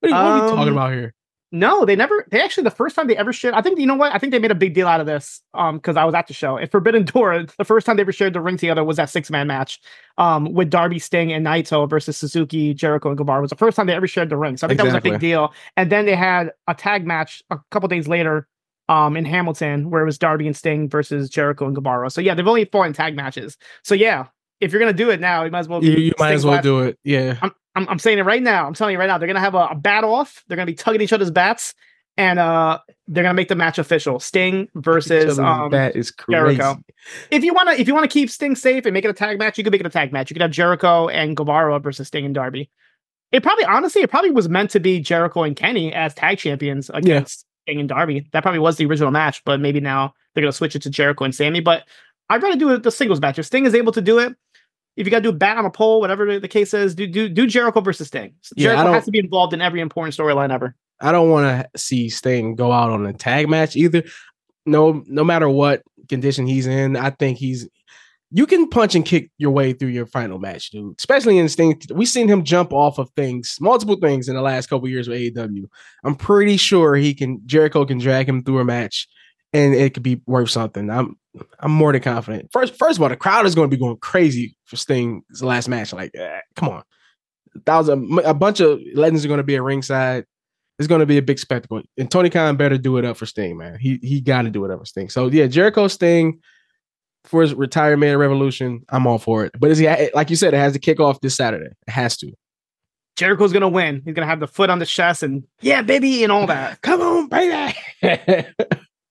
What are, what are we talking Um, about here? No, they never. They actually the first time they ever shared. I think you know what? I think they made a big deal out of this. Um, because I was at the show. At Forbidden Door, the first time they ever shared the ring together was that six man match, um, with Darby Sting and Naito versus Suzuki, Jericho, and Guevara. It was the first time they ever shared the ring. So I think that was a big deal. And then they had a tag match a couple days later, um, in Hamilton where it was Darby and Sting versus Jericho and Guevara. So yeah, they've only fought in tag matches. So yeah, if you're gonna do it now, you might as well. You, you might as well last- do it. Yeah. I'm, I'm I'm saying it right now. I'm telling you right now. They're gonna have a, a bat off. They're gonna be tugging each other's bats, and uh, they're gonna make the match official. Sting versus um. that is crazy. Jericho. If you wanna, if you wanna keep Sting safe and make it a tag match, you could make it a tag match. You could have Jericho and Guevara versus Sting and Darby. It probably, honestly, it probably was meant to be Jericho and Kenny as tag champions against Sting and Darby. That probably was the original match, but maybe now they're gonna switch it to Jericho and Sammy. But I'd rather do it the singles match. If Sting is able to do it, if you got to do a bat on a pole, whatever the- case is, do do do Jericho versus Sting. Yeah, Jericho has to be involved in every important storyline ever. I don't want to see Sting go out on a tag match either. No, no matter what condition he's in, I think he's. You can punch and kick your way through your final match, dude. Especially in Sting, we've seen him jump off of things, multiple things in the last couple years with AEW. I'm pretty sure he can. Jericho can drag him through a match, and it could be worth something. I'm, I'm more than confident. First, first of all, the crowd is going to be going crazy for Sting's last match. Like, eh, come on, thousand, a bunch of legends are going to be at ringside it's going to be a big spectacle. And Tony Khan better do it up for Sting, man. He he got to do it up for Sting. So yeah, Jericho Sting for his retirement revolution. I'm all for it. But is he like you said? It has to kick off this Saturday. It has to. Jericho's gonna win. He's gonna have the foot on the chest and yeah, baby, and all that. Come on, baby.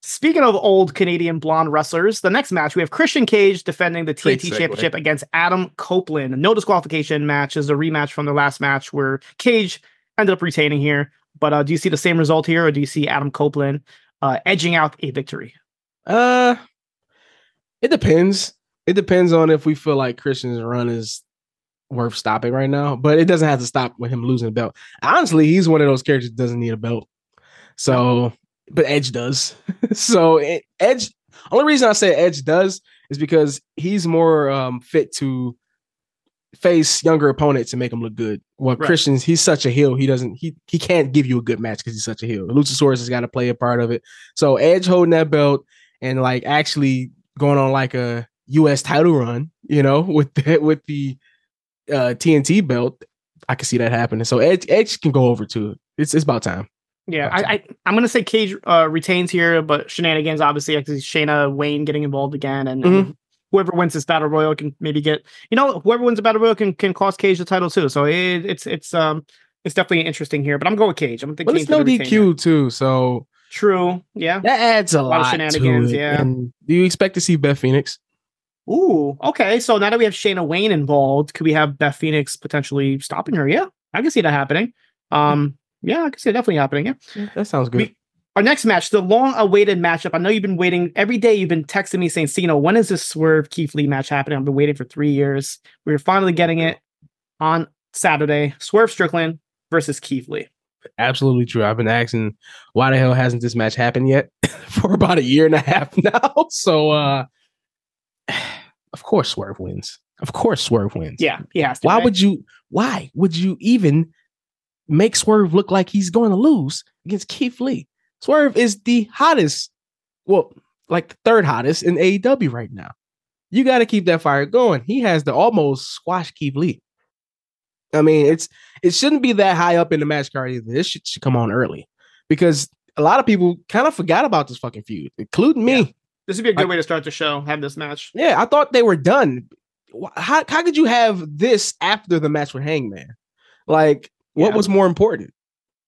Speaking of old Canadian blonde wrestlers, the next match we have Christian Cage defending the TNT. Championship against Adam Copeland. No disqualification match is a rematch from the last match where Cage ended up retaining here. But uh, do you see the same result here, or do you see Adam Copeland uh, edging out a victory? uh, it depends. It depends on if we feel like Christian's run is worth stopping right now. But it doesn't have to stop with him losing the belt. Honestly, he's one of those characters that doesn't need a belt. So, but Edge does. so it, Edge. Only reason I say Edge does is because he's more um, fit to face younger opponents and make them look good. Well, Right. Christian's he's such a heel. He doesn't he he can't give you a good match because he's such a heel. Luchasaurus has got to play a part of it. So Edge holding that belt and like actually going on like a U.S. title run, you know, with the, with the uh, TNT belt, I can see that happening. So Edge Edge can go over too. It's it's about time. Yeah, I, I I'm gonna say Cage uh, retains here, but shenanigans obviously because Shayna Wayne getting involved again, and, and whoever wins this battle royal can maybe get you know whoever wins the battle royal can can cost Cage the title too. So it, it's it's um it's definitely interesting here. But I'm going with Cage. I'm gonna think But it's no. DQ too, so True. Yeah. that adds a, lot of shenanigans, yeah. And do you expect to see Beth Phoenix? Ooh. Okay. So now that we have Shayna Wayne involved, could we have Beth Phoenix potentially stopping her? Yeah, I can see that happening. Um. Yeah, I can see it definitely happening. Yeah. That sounds good. We- Our next match, the long-awaited matchup. I know you've been waiting every day. You've been texting me saying, "Cino, when is this Swerve Keith Lee match happening?" I've been waiting for three years. We're finally getting it on Saturday. Swerve Strickland versus Keith Lee. Absolutely true. I've been asking why the hell hasn't this match happened yet for about a year and a half now. So uh of course Swerve wins. Of course Swerve wins. Yeah, he has to. Why right? would you why would you even make Swerve look like he's going to lose against Keith Lee? Swerve is the hottest, well, like the third hottest in AEW right now. You got to keep that fire going. He has to almost squash Keith Lee. I mean, it's it shouldn't be that high up in the match card either. This should, should come on early because a lot of people kind of forgot about this fucking feud, including me. Yeah. This would be a good I- way to start the show. Have this match. Yeah, I thought they were done. How how could you have this after the match with Hangman? Like, what Yeah. was more important?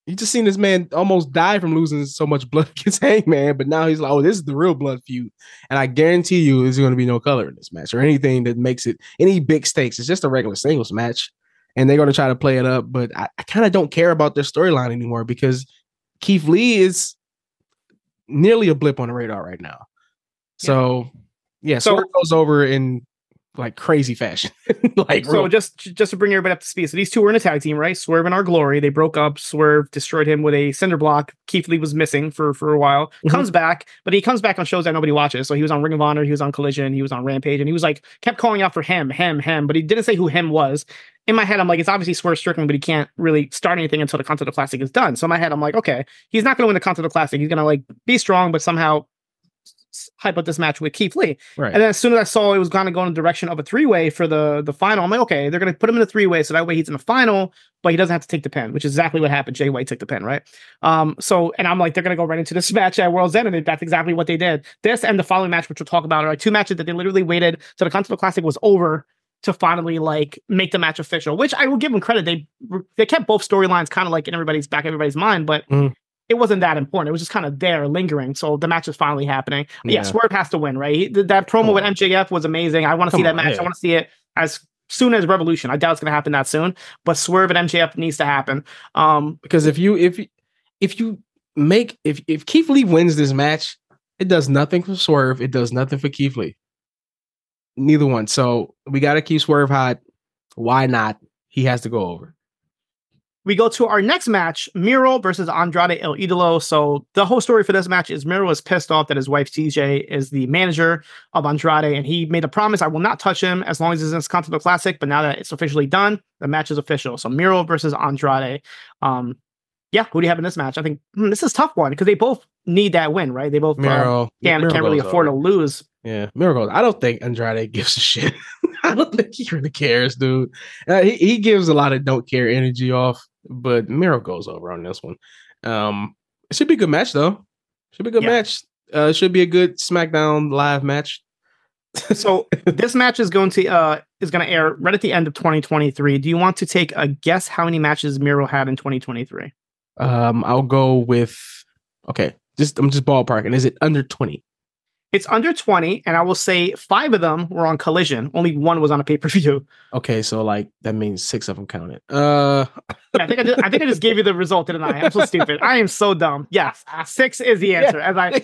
You just seen this man almost die from losing so much blood against Hangman, but now he's like, oh, this is the real blood feud. And I guarantee you there's going to be no color in this match or anything that makes it any big stakes. It's just a regular singles match. And they're going to try to play it up, but I, I kind of don't care about their storyline anymore because Keith Lee is nearly a blip on the radar right now. So yeah, So- so it goes over in like crazy fashion. like So real- just just to bring everybody up to speed, so these two were in a tag team, right? Swerve and Our Glory. They broke up. Swerve destroyed him with a cinder block. Keith Lee was missing for for a while. Mhm. Comes back, but he comes back on shows that nobody watches. So he was on Ring of Honor, he was on Collision, he was on Rampage, and he was like kept calling out for him, him, him, but he didn't say who him was. In my head, I'm like, it's obviously Swerve Strickland, but he can't really start anything until the Continental Classic is done. So in my head, I'm like, okay, he's not going to win the Continental Classic. He's going to like be strong, but somehow hype up this match with Keith Lee. right. And then as soon as I saw it was going to go in the direction of a three way for the the final, I'm like, okay, they're going to put him in a three way, so that way he's in the final, but he doesn't have to take the pen, which is exactly what happened. Jay White took the pen, right? Um, so and I'm like, they're going to go right into this match at World's End, and that's exactly what they did. This and the following match, which we'll talk about, are like two matches that they literally waited till the Continental Classic was over to finally like make the match official. Which I will give them credit. They they kept both storylines kind of like in everybody's back, everybody's mind, but. Mhm. It wasn't that important. It was just kind of there, lingering. So the match is finally happening. Yeah, Yeah. Swerve has to win, right? He, that promo with. MJF was amazing. I want to see that match. yeah. I want to see it as soon as Revolution. I doubt it's going to happen that soon, but Swerve and MJF needs to happen. Um, because if you if you- if you make if if Keith Lee wins this match, it does nothing for Swerve. It does nothing for Keith Lee. Neither one. So we got to keep Swerve hot. Why not? He has to go over. We go to our next match, Miro versus Andrade El Idolo. So the whole story for this match is Miro is pissed off that his wife CJ is the manager of Andrade, and he made a promise, I will not touch him as long as it's in this Continental Classic. But now that it's officially done, the match is official. So Miro versus Andrade. Um, yeah, who do you have in this match? I think hmm, this is a tough one because they both need that win, right? They both uh, Miro can't, Miro can't really afford over. to lose. Yeah, Miracle. I don't think Andrade gives a shit. I don't think he really cares, dude. Uh, he he gives a lot of don't care energy off, but Miro goes over on this one. Um, it should be a good match though. Should be a good Yeah. match. Uh, should be a good SmackDown live match. So this match is going to uh is going to air right at the end of 2023. Do you want to take a guess how many matches Miro had in 2023? Um, I'll go with okay. Just I'm just ballparking. Is it under twenty? It's under 20, and I will say five of them were on Collision. Only one was on a pay per view. Okay, so like that means six of them counted. Uh, Yeah, I think I, just, I think I just gave you the result, didn't I? I'm so stupid. I am so dumb. Yes, six is the answer. As I,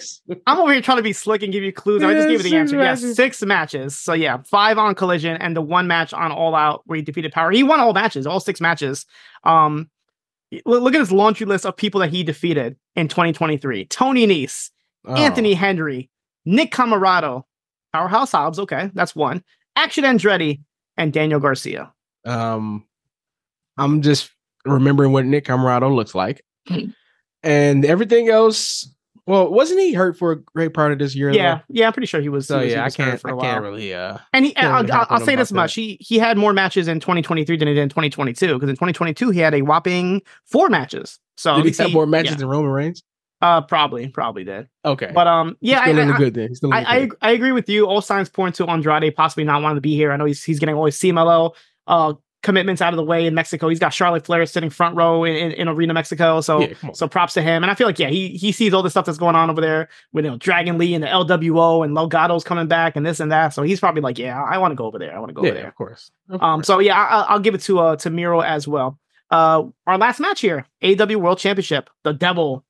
I'm over here trying to be slick and give you clues. I just gave you the answer. Yes, six matches. So yeah, five on Collision and the one match on All Out where he defeated Power. He won all matches, all six matches. Um, look look at his laundry list of people that he defeated in 2023: Tony Nese, Oh, Anthony Henry, Nick Comoroto, Powerhouse Hobbs. Okay, that's one. Action Andretti and Daniel Garcia. Um, I'm just remembering what Nick Comoroto looks like, and everything else. Well, wasn't he hurt for a great part of this year? Yeah, though? yeah, I'm pretty sure he was. So he was- yeah, I was hurt can't. for I a can't really. Uh, And he, I'll, I'll, I'll say this much: he he had more matches in 2023 than he did in 2022. Because in 2022 he had a whopping four matches. So did he let's have more matches yeah. than Roman Reigns? Uh, probably, probably did. Okay, But um, He's yeah, still I, I- good then. He's still in the I, I, good. I agree with you. All signs point to Andrade possibly not wanting to be here. I know he's he's getting all his CMLL uh commitments out of the way in Mexico. He's got Charlotte Flair sitting front row in, in, in Arena Mexico. So Yeah, so props to him. And I feel like yeah, he he sees all the stuff that's going on over there with you know Dragon Lee and the LWO and Carlito's coming back and this and that. So he's probably like, yeah, I want to go over there. I want to go yeah, over there. of course. Of Um, course. so yeah, I, I'll give it to uh to Miro as well. Uh, our last match here, AEW World Championship. The Devil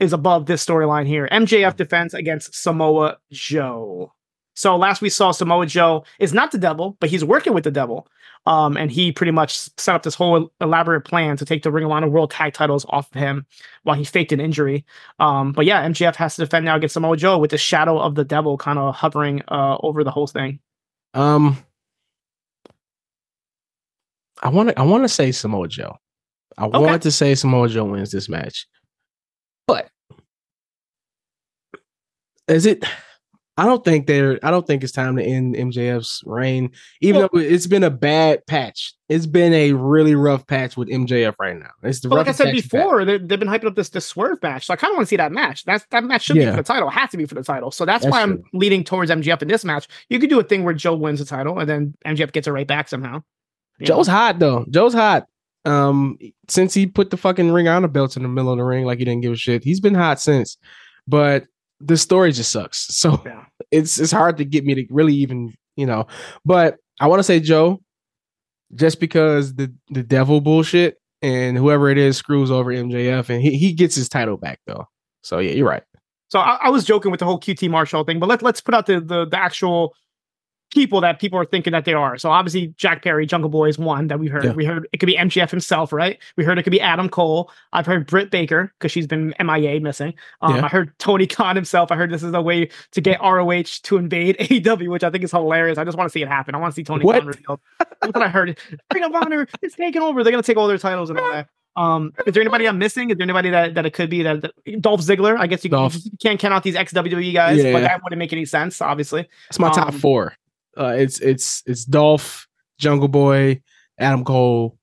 is above this storyline here. MJF defense against Samoa Joe. So last we saw Samoa Joe is not the devil, but he's working with the devil. Um, and he pretty much set up this whole elaborate plan to take the Ring of Honor World Tag Titles off of him while he faked an injury. Um, but yeah, MJF has to defend now against Samoa Joe with the shadow of the devil kind of hovering uh over the whole thing. Um, I want to. I want to say Samoa Joe. I Okay. want to say Samoa Joe wins this match, but is it? I don't think they're. I don't think it's time to end MJF's reign. Even Well- though it's been a bad patch, it's been a really rough patch with MJF right now. It's the like I said patch you've had. before, they, they've been hyping up this this swerve match, so I kind of want to see that match. That's that match should be for the title, has to be for the title. So that's, That's why I'm true. leaning towards MJF in this match. You could do a thing where Joe wins the title and then MJF gets it right back somehow. Joe's know? hot though. Joe's hot. Um, since he put the fucking ring honor belt in the middle of the ring, like he didn't give a shit. He's been hot since, but the story just sucks. So Yeah. it's it's hard to get me to really even you know. But I want to say Joe, just because the the devil bullshit and whoever it is screws over MJF and he he gets his title back though. So yeah, you're right. So I, I was joking with the whole QT Marshall thing, but let's let's put out the, the the actual people that people are thinking that they are. So obviously Jack Perry, Jungle Boy is one that we heard. Yeah. We heard it could be MJF himself, right? We heard it could be Adam Cole. I've heard Britt Baker because she's been MIA missing. Um, Yeah. I heard Tony Khan himself. I heard this is a way to get ROH to invade AEW, which I think is hilarious. I just want to see it happen. I want to see Tony What? Khan revealed. That's what I heard. Ring of Honor is taking over. They're gonna take all their titles and all that. Um, is there anybody I'm missing? Is there anybody that, that it could be that, that Dolph Ziggler? I guess you, you can't count out these ex WWE guys, Yeah. but that wouldn't make any sense, obviously. That's my top Um, four. Uh, it's it's it's Dolph, Jungle Boy, Adam Cole,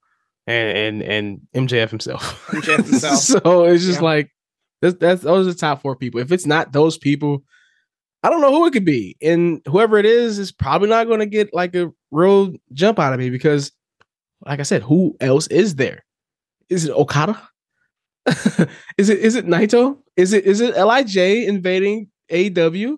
and and and MJF himself. MJF himself. so it's just Yeah. like that's that's those are the top four people. If it's not those people, I don't know who it could be. And whoever it is is probably not going to get like a real jump out of me because, like I said, who else is there? Is it Okada? is it is it Naito? Is it is it Lij invading AEW?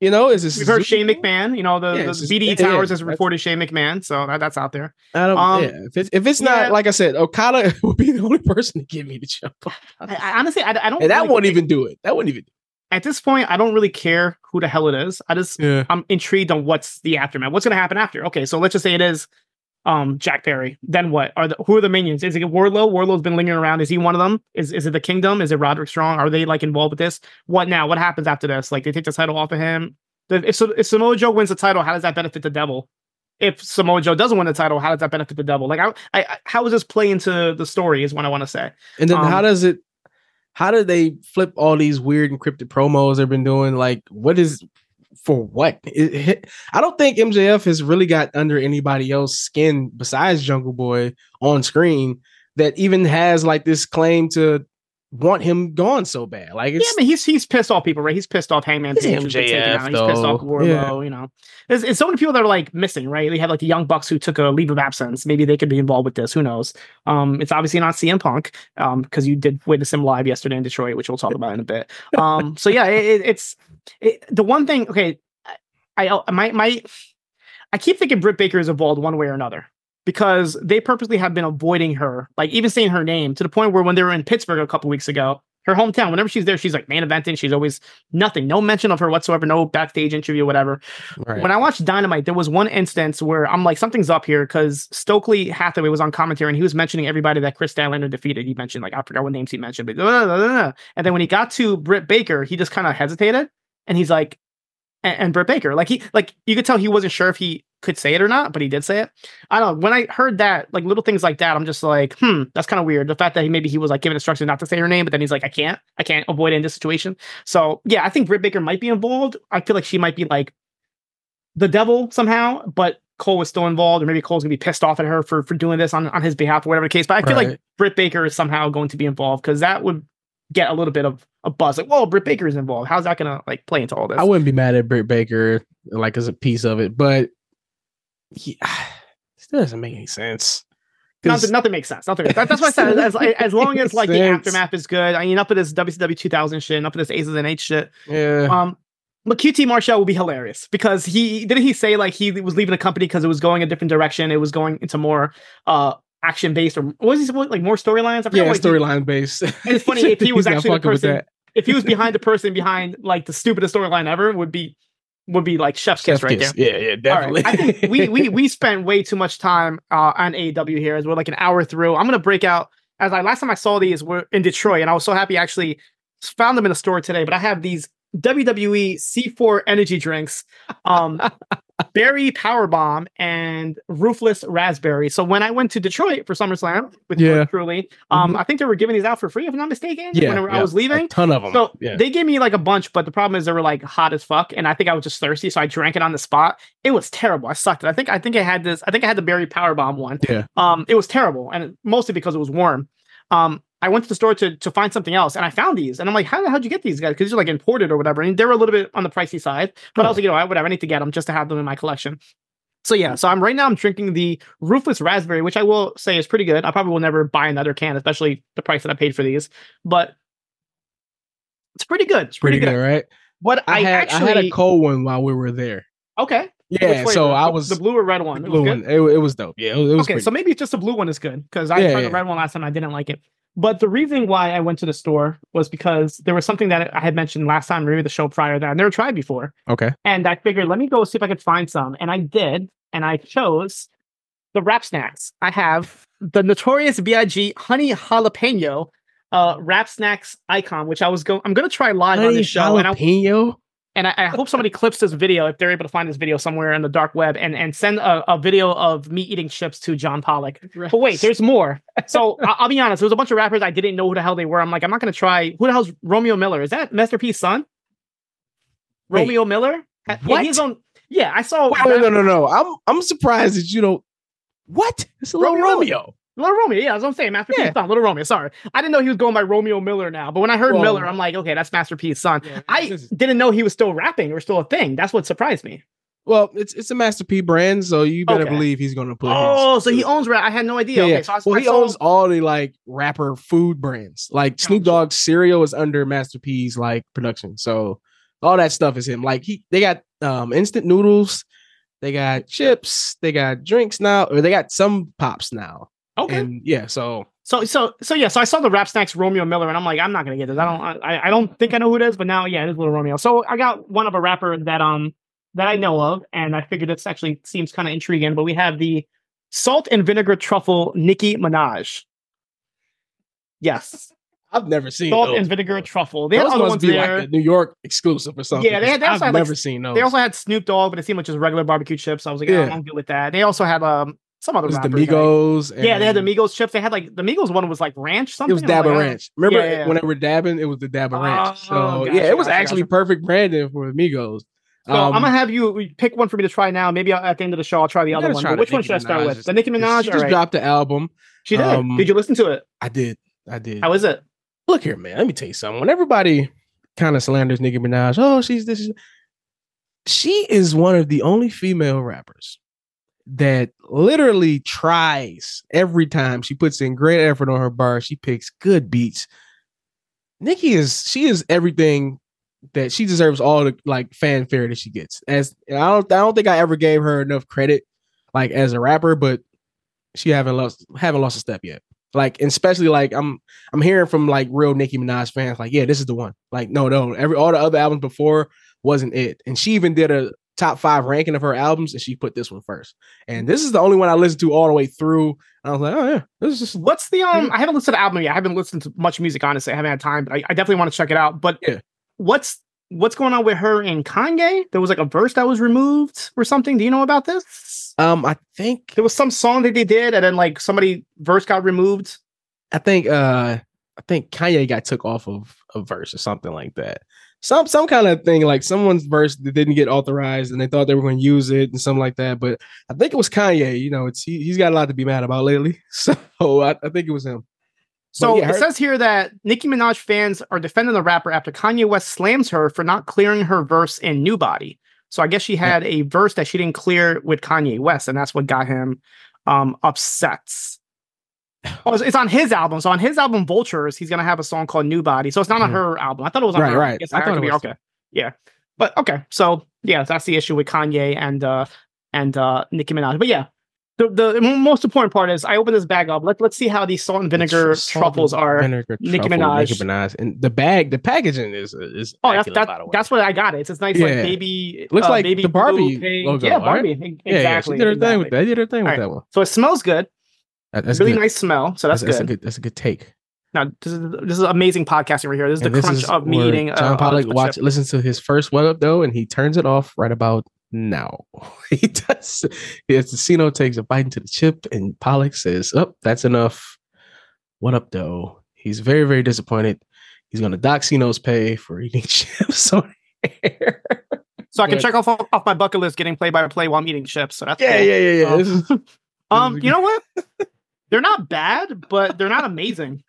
You know, is this We've heard Shane McMahon. You know, the, Yeah, the it's just- BDE yeah, Towers yeah, has reported Shane McMahon, so that, that's out there. I don't. Um, yeah, if it's if it's yeah. not like I said, Okada would be the only person to get me to jump. I, I honestly, I, I don't. And that really- won't even do it. That wouldn't even. At this point, I don't really care who the hell it is. I just Yeah. I'm intrigued on what's the aftermath. What's going to happen after? Okay, so let's just say it is um Jack Perry. Then what? Are the who are the minions? Is it Wardlow? Wardlow's been lingering around. Is he one of them? Is is it the Kingdom? Is it Roderick Strong? Are they like involved with this? What now? What happens after this? Like they take the title off of him. If, if Samoa Joe wins the title, how does that benefit the devil? If Samoa Joe doesn't win the title, how does that benefit the devil? Like, I, I, how does this play into the story? Is what I want to say. And then how Um, does it? How do they flip all these weird encrypted promos they've been doing? Like, what is for what? It- it- I don't think MJF has really got under anybody else's skin besides Jungle Boy on screen that even has like this claim to want him gone so bad. Like, Yeah, I mean, he's he's pissed off people, right? He's pissed off Hangman Page. who's taken MJF out. He's pissed off. Wardlow. Yeah. You know, there's, there's so many people that are like missing, right? They have like the Young Bucks who took a leave of absence. Maybe they could be involved with this. Who knows? Um, it's obviously not CM Punk, um, because you did witness him live yesterday in Detroit, which we'll talk about in a bit. Um, so yeah, it, it- it's it, the one thing. Okay, I, I my my I keep thinking Britt Baker is involved one way or another because they purposely have been avoiding her, like even saying her name to the point where when they were in Pittsburgh a couple weeks ago, her hometown, whenever she's there, she's like main eventing. She's always nothing, no mention of her whatsoever, no backstage interview, whatever. right. When I watched Dynamite, there was one instance where I'm like, something's up here because Stokely Hathaway was on commentary and he was mentioning everybody that Kris Statlander defeated. He mentioned like I forgot what names he mentioned, but blah, blah, blah, and then when he got to Britt Baker, he just kind of hesitated and he's like, and, and Britt Baker, like he like you could tell he wasn't sure if he could say it or not, but he did say it. I don't know. When I heard that, like little things like that, I'm just like, hmm, that's kind of weird. The fact that he maybe he was like giving instructions not to say her name, but then he's like, I can't, I can't avoid it in this situation. So yeah, I think Britt Baker might be involved. I feel like she might be like the devil somehow, but Cole was still involved, or maybe Cole's gonna be pissed off at her for for doing this on, on his behalf or whatever the case. But I feel like Right. Britt Baker is somehow going to be involved because that would get a little bit of a buzz. Like, whoa, Britt Baker is involved. How's that gonna like play into all this? I wouldn't be mad at Britt Baker like as a piece of it, but he, still doesn't make any sense. Nothing, nothing makes sense. Nothing. That, that's why I said as, as long as like the aftermath is good. I mean, enough of this WCW 2000 shit, enough of this Aces and Eights shit. yeah, Um, but QT Marshall will be hilarious because he didn't he say like he was leaving the company because it was going a different direction. It was going into more uh action based or what was he like more storylines? Yeah, storyline based. And it's funny if he was actually the person- if he was behind the person behind like the stupidest storyline ever would be would be like chef's kiss right kiss. there. Yeah, yeah, All right. definitely. I think we we we spent way too much time uh, on AEW here as we're like an hour through. I'm gonna break out as I last time I saw these were in Detroit, and I was so happy I actually found them in the store today. But I have these WWE C4 energy drinks, um, Berry Power Bomb and Roofless Raspberry. So when I went to Detroit for SummerSlam with Yeah. truly, um, I think they were giving these out for free, if I'm not mistaken. yeah, when I was leaving. a ton of them. So yeah, they gave me like a bunch, but the problem is they were like hot as fuck, and I think I was just thirsty, so I drank it on the spot. It was terrible. I sucked it. I think I think I had this. I think I had the berry power bomb one. Yeah. Um, it was terrible, and mostly because it was warm. Um, I went to the store to to find something else, and I found these, and I'm like, how the hell did you get these guys? Because these are like imported or whatever, and they're a little bit on the pricey side. But I was like, you know, what, whatever, I need to get them just to have them in my collection. So yeah, so I'm right now I'm drinking the roofless raspberry, which I will say is pretty good. I probably will never buy another can, especially the price that I paid for these. But it's pretty good. It's pretty good, right? What I, I, had actually I had a cold one while we were there. okay. Yeah, so? I was the blue or red one. It was blue good? one. It, it was dope. Yeah, it was, it was okay, so maybe it's just the blue one is good because I Yeah, tried the red one last time. I didn't like it. But the reason why I went to the store was because there was something that I had mentioned last time, maybe the show prior that I never tried before. Okay. And I figured, let me go see if I could find some. And I did. And I chose the Rap Snacks. I have the notorious B.I.G. honey jalapeno uh Rap Snacks icon, which I was going I'm gonna try live on Honey this show. And I, jalapeno. And I, I hope somebody clips this video if they're able to find this video somewhere in the dark web and, and send a, a video of me eating chips to John Pollock. But wait, there's more. So I- I'll be honest, there was a bunch of rappers I didn't know who the hell they were. I'm like, I'm not gonna try. Who the hell's Romeo Miller? Is that Master P's son? Wait, Romeo Miller? Yeah, what? he's on. Yeah, I saw. Wait, no, no, no, no. I'm I'm surprised that you don't. What? It's a little Romeo. Romeo. Little Romeo, yeah, that's what I'm saying. Master Yeah. P's son, Little Romeo. Sorry, I didn't know he was going by Romeo Miller now. But when I heard Well- Miller, I'm like, okay, that's Master P's son. I is- didn't know he was still rapping or still a thing. That's what surprised me. well, it's it's a Master P brand, so you better Okay. believe he's gonna put. his- Oh, so he owns rap. I had no idea. Yeah, Okay, so I, well, I he owns all the like rapper food brands. Like Snoop. Dogg's cereal is under Master P's like production. So all that stuff is him. Like he they got um instant noodles, they got chips, they got drinks now, or they got some pops now. Okay. And yeah, so So so so yeah, so I saw the rap snacks Romeo Miller, and I'm like, I'm not gonna get this. I don't I, I don't think I know who it is, but now yeah, it is little Romeo. So I got one of a rapper that um that I know of, and I figured this actually seems kind of intriguing. But we have the salt and vinegar truffle Nicki Minaj. Yes, I've never seen salt those and vinegar truffle. They had Those other must ones be there. like a New York exclusive or something. Yeah, they had- they I've had, like, never seen those. they also had Snoop Dogg, but it seemed like just regular barbecue chips. I was like, yeah, Yeah. I'm good with that. They also had um some other the like- Migos. yeah, they had the Migos chips. They had like the Migos one was like ranch something. It was like, Dabba oh. Ranch. Remember Yeah, yeah, yeah. when they were dabbing? It was the Dabba Ranch. So Oh, yeah, it was gotcha, actually gotcha. perfect branding for Migos. So Um, I'm gonna have you pick one for me to try now. Maybe I'll- at the end of the show I'll try the other one. try But the which one Nicki should I start Minaj. with? The Nicki Minaj. She just right. dropped the album. She did. um, did you listen to it? I did. I did. How is it? Look here, man. Let me tell you something. When everybody kind of slanders Nicki Minaj, oh, she's this. She is one of the only female rappers that literally tries every time she puts in great effort on her bar. She picks good beats. Nicki is she is everything that she deserves all the like fanfare that she gets. As I don't I don't think I ever gave her enough credit like as a rapper, but she haven't lost haven't lost a step yet. Like especially like I'm I'm hearing from like real Nicki Minaj fans like yeah this is the one. Like no no every all the other albums before wasn't it. And she even did a top five ranking of her albums and she put this one first. And this is the only one I listened to all the way through. And I was like oh yeah this is just What's the um? I haven't listened to the album yet. I haven't listened to much music honestly. I haven't had time, but I, I definitely want to check it out. But Yeah. what's what's going on with her and Kanye? There was like a verse that was removed or something. Do you know about this? um I think There was some song that they did, and then like somebody verse got removed. I think uh I think Kanye got took off of a verse or something like that. Some some kind of thing like someone's verse that didn't get authorized and they thought they were going to use it and something like that. But I think it was Kanye. You know, it's he, he's got a lot to be mad about lately. So I, I think it was him. So yeah, it her- says here that Nicki Minaj fans are defending the rapper after Kanye West slams her for not clearing her verse in New Body. So I guess she had a verse that she didn't clear with Kanye West, and that's what got him um, upset. Oh, it's, it's on his album. So on his album Vultures, he's gonna have a song called New Body. So it's not on Mhm. her album. I thought it was on Right, her. right. I I thought it was. okay. Yeah, but okay. So yeah, that's the issue with Kanye and uh and uh Nicki Minaj. But yeah. The, the most important part is I open this bag up. Let, let's see how these salt and vinegar Salt truffles and are. vinegar Nicki truffle, Minaj. Nicki Minaj, and the bag, the packaging is is Oh, that's that, by the way. that's what I got. It's this nice like Yeah. baby. Looks uh, like baby the Barbie logo, Yeah, right? Barbie. e- yeah, yeah, Exactly. she did her thing with exactly. that. Did her thing with Alright. that one. So it smells good. That- that's really good. nice smell. So that's, That's, good. a good. That's a good take. Now this is this is amazing podcasting right here. This is And the this crunch of me eating. John uh, Pollock watch listens to his first Wattup Doe, and he turns it off right about now. he does. Casino takes a bite into the chip, and Pollock says, "Up, that's enough." Wattup Doe? He's very very disappointed. He's gonna dock Cino's pay for eating chips on air. So I can check off off my bucket list getting play by play while I'm eating chips. So that's yeah, cool. yeah, yeah, yeah. Um, is- Um, you know what? They're not bad, but they're not amazing.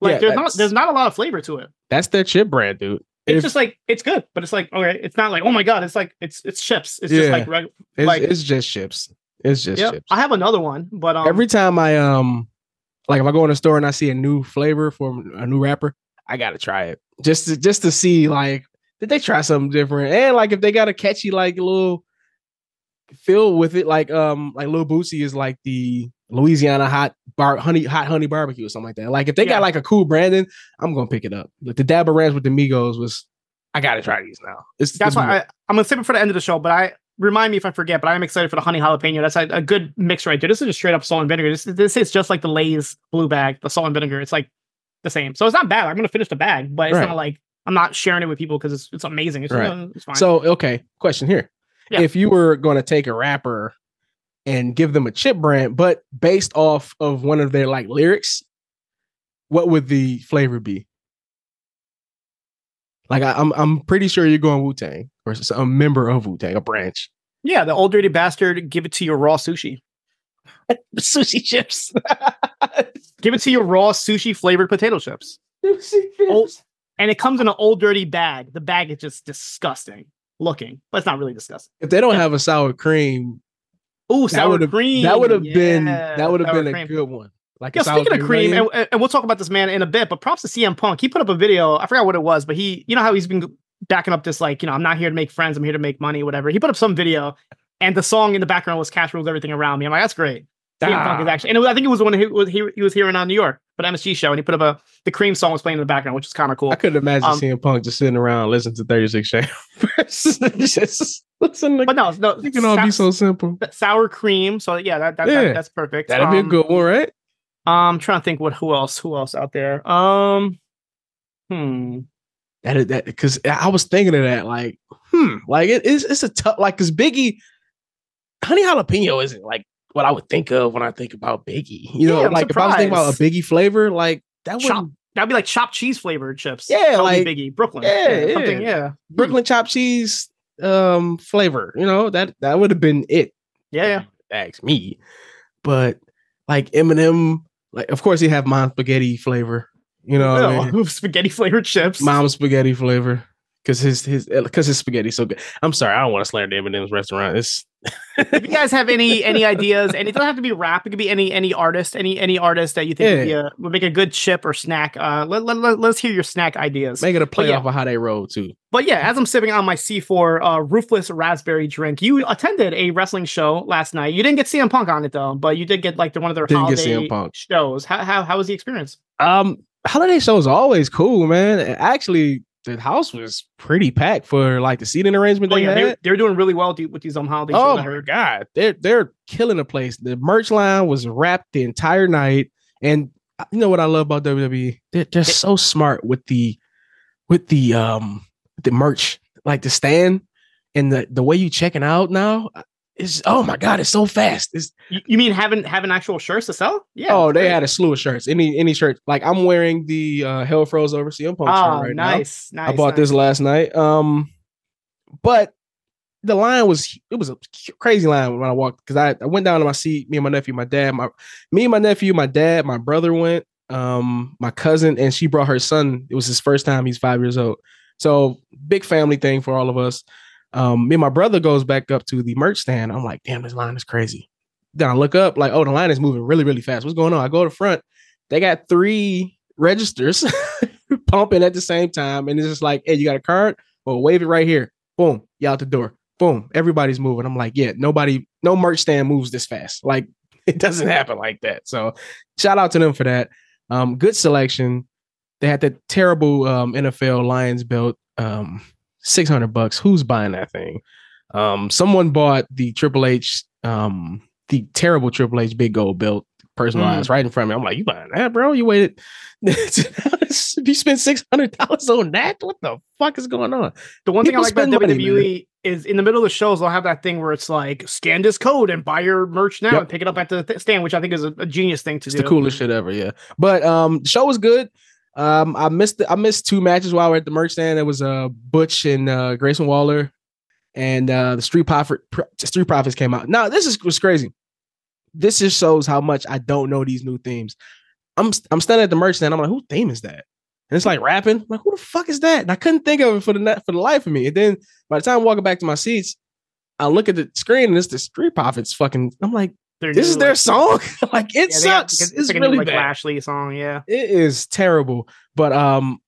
Like Yeah, there's not there's not a lot of flavor to it. that's their chip brand, dude. It's If- just like it's good, but it's like okay, it's not like oh my god, it's like it's it's chips. It's just like reg- it's, like- it's just chips. It's just yeah. chips. I have another one, but um, Every time I um like if I go in a store and I see a new flavor from a new rapper, I gotta try it just to just to see like did they try something different and like if they got a catchy like little feel with it like um like Lil Boosie is like the Louisiana hot bar honey hot honey barbecue or something like that. Like if they Yeah. got like a cool branding, I'm gonna pick it up. Like the Dabba Ranch with the Migos was I gotta try these now. It's That's it's why I, I'm gonna save it for the end of the show. But I remind me if I forget. But I'm excited for the honey jalapeno. That's a, a good mix right there. This is just straight up salt and vinegar. This this is just like the Lay's blue bag, the salt and vinegar. It's like the same. So it's not bad. I'm gonna finish the bag, but it's Right. not like I'm not sharing it with people because it's it's amazing. It's, Right. uh, it's fine. So okay, question here. Yeah. If you were going to take a rapper and give them a chip brand, but based off of one of their like lyrics, what would the flavor be? Like I, I'm, I'm pretty sure you're going Wu Tang or s- a member of Wu Tang, a branch. yeah, the old dirty bastard. Give it to your raw sushi. Sushi chips. Give it to your raw sushi flavored potato chips. Old, oh, and it comes in an old dirty bag. The bag is just disgusting looking, but it's not really disgusting. If they don't have a sour cream, Ooh, that sour would have cream. that would have been that would have been a cream. good one. Like Yeah, speaking of cream, onion. and, and we'll talk about this man in a bit, but props to CM Punk. He put up a video. I forgot what it was, but he, you know how he's been backing up this, like, you know, I'm not here to make friends, I'm here to make money, whatever. He put up some video, and the song in the background was Cash Rules Everything Around Me. I'm like, that's great. CM Punk is actually, and was, I think it was when he was, he, he was here in uh, New York, but MSG show, and he put up a, the cream song was playing in the background, which is kind of cool. I couldn't imagine Um, seeing Punk just sitting around listening to 36 Chambers. just listen to But no, no, it can all be so simple. sour cream. So yeah, that, that, Yeah. that that's perfect. That'd be a Um, good one, right? I'm trying to think what who else who else out there. Um, hmm. That that because I was thinking of that, like, hmm, like it is it's a tough like because Biggie, honey jalapeno isn't like what I would think of when I think about Biggie. You know, Yeah, like if I was thinking about a. Biggie flavor, like that would That'd be like chopped cheese flavored chips. Yeah, That like- Biggie Brooklyn. Yeah, something. yeah. Yeah, Brooklyn chopped cheese um flavor. You know that that would have been it. yeah, yeah. Ask me, but like Eminem, like of course he have mom spaghetti flavor. You know, what I mean? Spaghetti flavored chips. mom spaghetti flavor because his his because his spaghetti so good. I'm sorry, I don't want to slander Eminem's restaurant. It's if you guys have any any ideas, and it doesn't have to be rap, it could be any any artist, any any artist that you think would, be a, would make a good chip or snack. Uh, let, let, let, us hear your snack ideas. make it a play yeah. off of how they roll too. But yeah, as I'm sipping on my C4 uh, roofless raspberry drink, you attended a wrestling show last night. You didn't get CM Punk on it though, but you did get like the, one of their Didn't holiday shows. How, how how was the experience? Um, holiday shows are always cool, man. Actually, the house was pretty packed for like the seating arrangement Oh they yeah, had. they're, they're doing really well with these um holiday Oh my god, they're they're killing the place. The merch line was wrapped the entire night, and uh, you know what I love about WWE? They're they're so smart with the with the um the merch, like the stand and the the way you checking out now. Is oh my god, it's so fast. It's You, mean having having actual shirts to sell? Yeah. oh, they great. had a slew of shirts. Any any shirt like I'm wearing the uh, Hell Froze Over CM Punk Oh, shirt right now. nice, nice. I bought nice. this last night. Um, but the line was it was a crazy line when I walked because I, I went down to my seat. Me and my nephew, my dad, my me and my nephew, my dad, my brother went. Um, my cousin and she brought her son. It was his first time. He's five years old. So big family thing for all of us. Um, me and my brother goes back up to the merch stand. I'm like, damn, this line is crazy. Then I look up, like, oh, the line is moving really, really fast. What's going on? I go to the front. They got three registers pumping at the same time. And it's just like, hey, you got a card? Well, wave it right here. Boom, you out the door. Boom, everybody's moving. I'm like, yeah, nobody, no merch stand moves this fast. Like, it doesn't happen like that. So, shout out to them for that. Um, good selection. They had that terrible um, NFL Lions belt, um, six hundred bucks. Who's buying that thing? Um, someone bought the Triple H, um, the terrible Triple H big gold belt, personalized right in front of me. I'm like, you buying that, bro? You waited. you spent six hundred dollars on that, what the fuck is going on? The one thing I People like about money, WWE is in the middle of the shows they'll have that thing where it's like scan this code and buy your merch now Yep. and pick it up at the th- stand, which I think is a, a genius thing to It's do. the coolest shit ever, yeah. But um, the show was good. Um, I missed the, I missed two matches while we we're at the merch stand. It was uh Butch and uh Grayson Waller, and uh the Street Profit Street Profits came out. Now this is was crazy. This just shows how much I don't know these new themes. I'm I'm standing at the merch stand. I'm like, whose theme is that? And it's like rapping. I'm like, who the fuck is that? And I couldn't think of it for the for the life of me. And then by the time I'm walking back to my seats, I look at the screen and it's the Street Profits fucking. I'm like, Their this new, is their like- song. like it Yeah, got- sucks. it's, like a really new, like bad. Lashley song. Yeah, It is terrible, but um,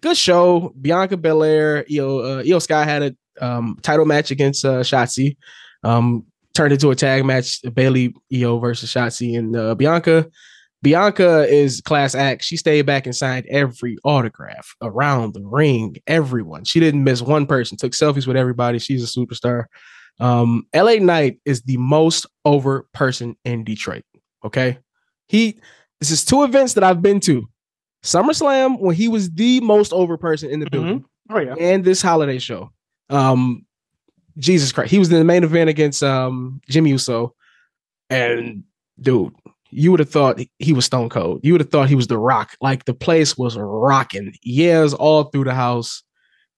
good show. Bianca Belair, Io, uh, Iyo Sky had a um title match against uh Shotzi. Um, turned into a tag match: Bayley Io versus Shotzi and uh, Bianca. Bianca is class act. She stayed back and signed every autograph around the ring. Everyone. She didn't miss one person. Took selfies with everybody. She's a superstar. Um, LA Knight is the most over person in Detroit. Okay. He this is two events that I've been to. SummerSlam when he was the most over person in the Mhm. building, Oh yeah. and this holiday show. Um, Jesus Christ, he was in the main event against um Jimmy Uso, and dude, you would have thought he was Stone Cold. You would have thought he was The Rock. Like the place was rocking. Yes, all through the house,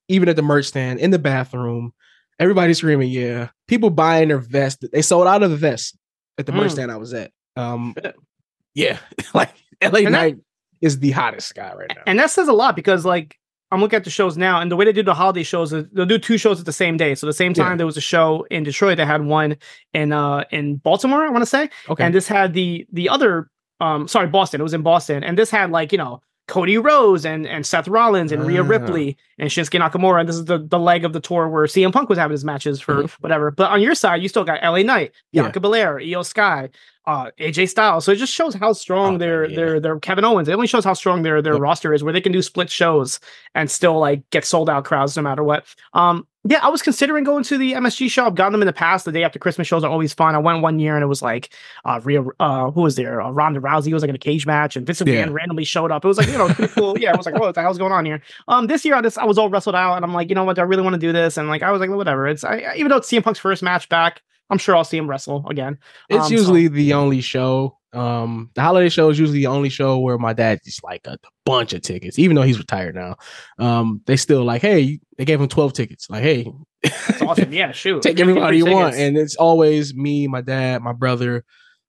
even at the merch stand, in the bathroom. Everybody screaming, yeah. People buying their vest. They sold out of the vest at the merch Mm. stand I was at. Um, yeah, like LA And that- Knight is the hottest guy right now. And that says a lot because like I'm looking at the shows now, and the way they do the holiday shows is they'll do two shows at the same day. So the same time Yeah. there was a show in Detroit, they had one in uh in Baltimore, I want to say, okay, and this had the the other um sorry Boston. It was in Boston, and this had like you know Cody Rhodes and and Seth Rollins and Rhea Ah. Ripley and Shinsuke Nakamura. And this is the the leg of the tour where CM Punk was having his matches for Mhm. whatever. But on your side, you still got LA Knight, Yeah. Bianca Belair, Iyo Sky, uh, AJ Styles. So it just shows how strong Oh, their yeah. their their Kevin Owens. It only shows how strong their their Yep. roster is, where they can do split shows and still like get sold out crowds no matter what. Um, yeah, I was considering going to the MSG show. I've gotten them in the past. The day after Christmas shows are always fun. I went one year and it was like uh Rhea, uh who was there? Uh, Ronda Rousey was like in a cage match and Vince Yeah. McMahon randomly showed up. It was like, you know, pretty cool. Yeah, I was like, what the hell's going on here? Um, this year I just I was all wrestled out and I'm like, you know what, do I really want to do this? And like I was like, well, whatever. It's I, even though it's CM Punk's first match back, I'm sure I'll see him wrestle again. it's um, so- usually the only show. Um, the holiday show is usually the only show where my dad just like a bunch of tickets, even though he's retired now. Um, they still like, hey, they gave him twelve tickets. Like, hey, It's awesome. Yeah, shoot. take everybody you want, and it's always me, my dad, my brother,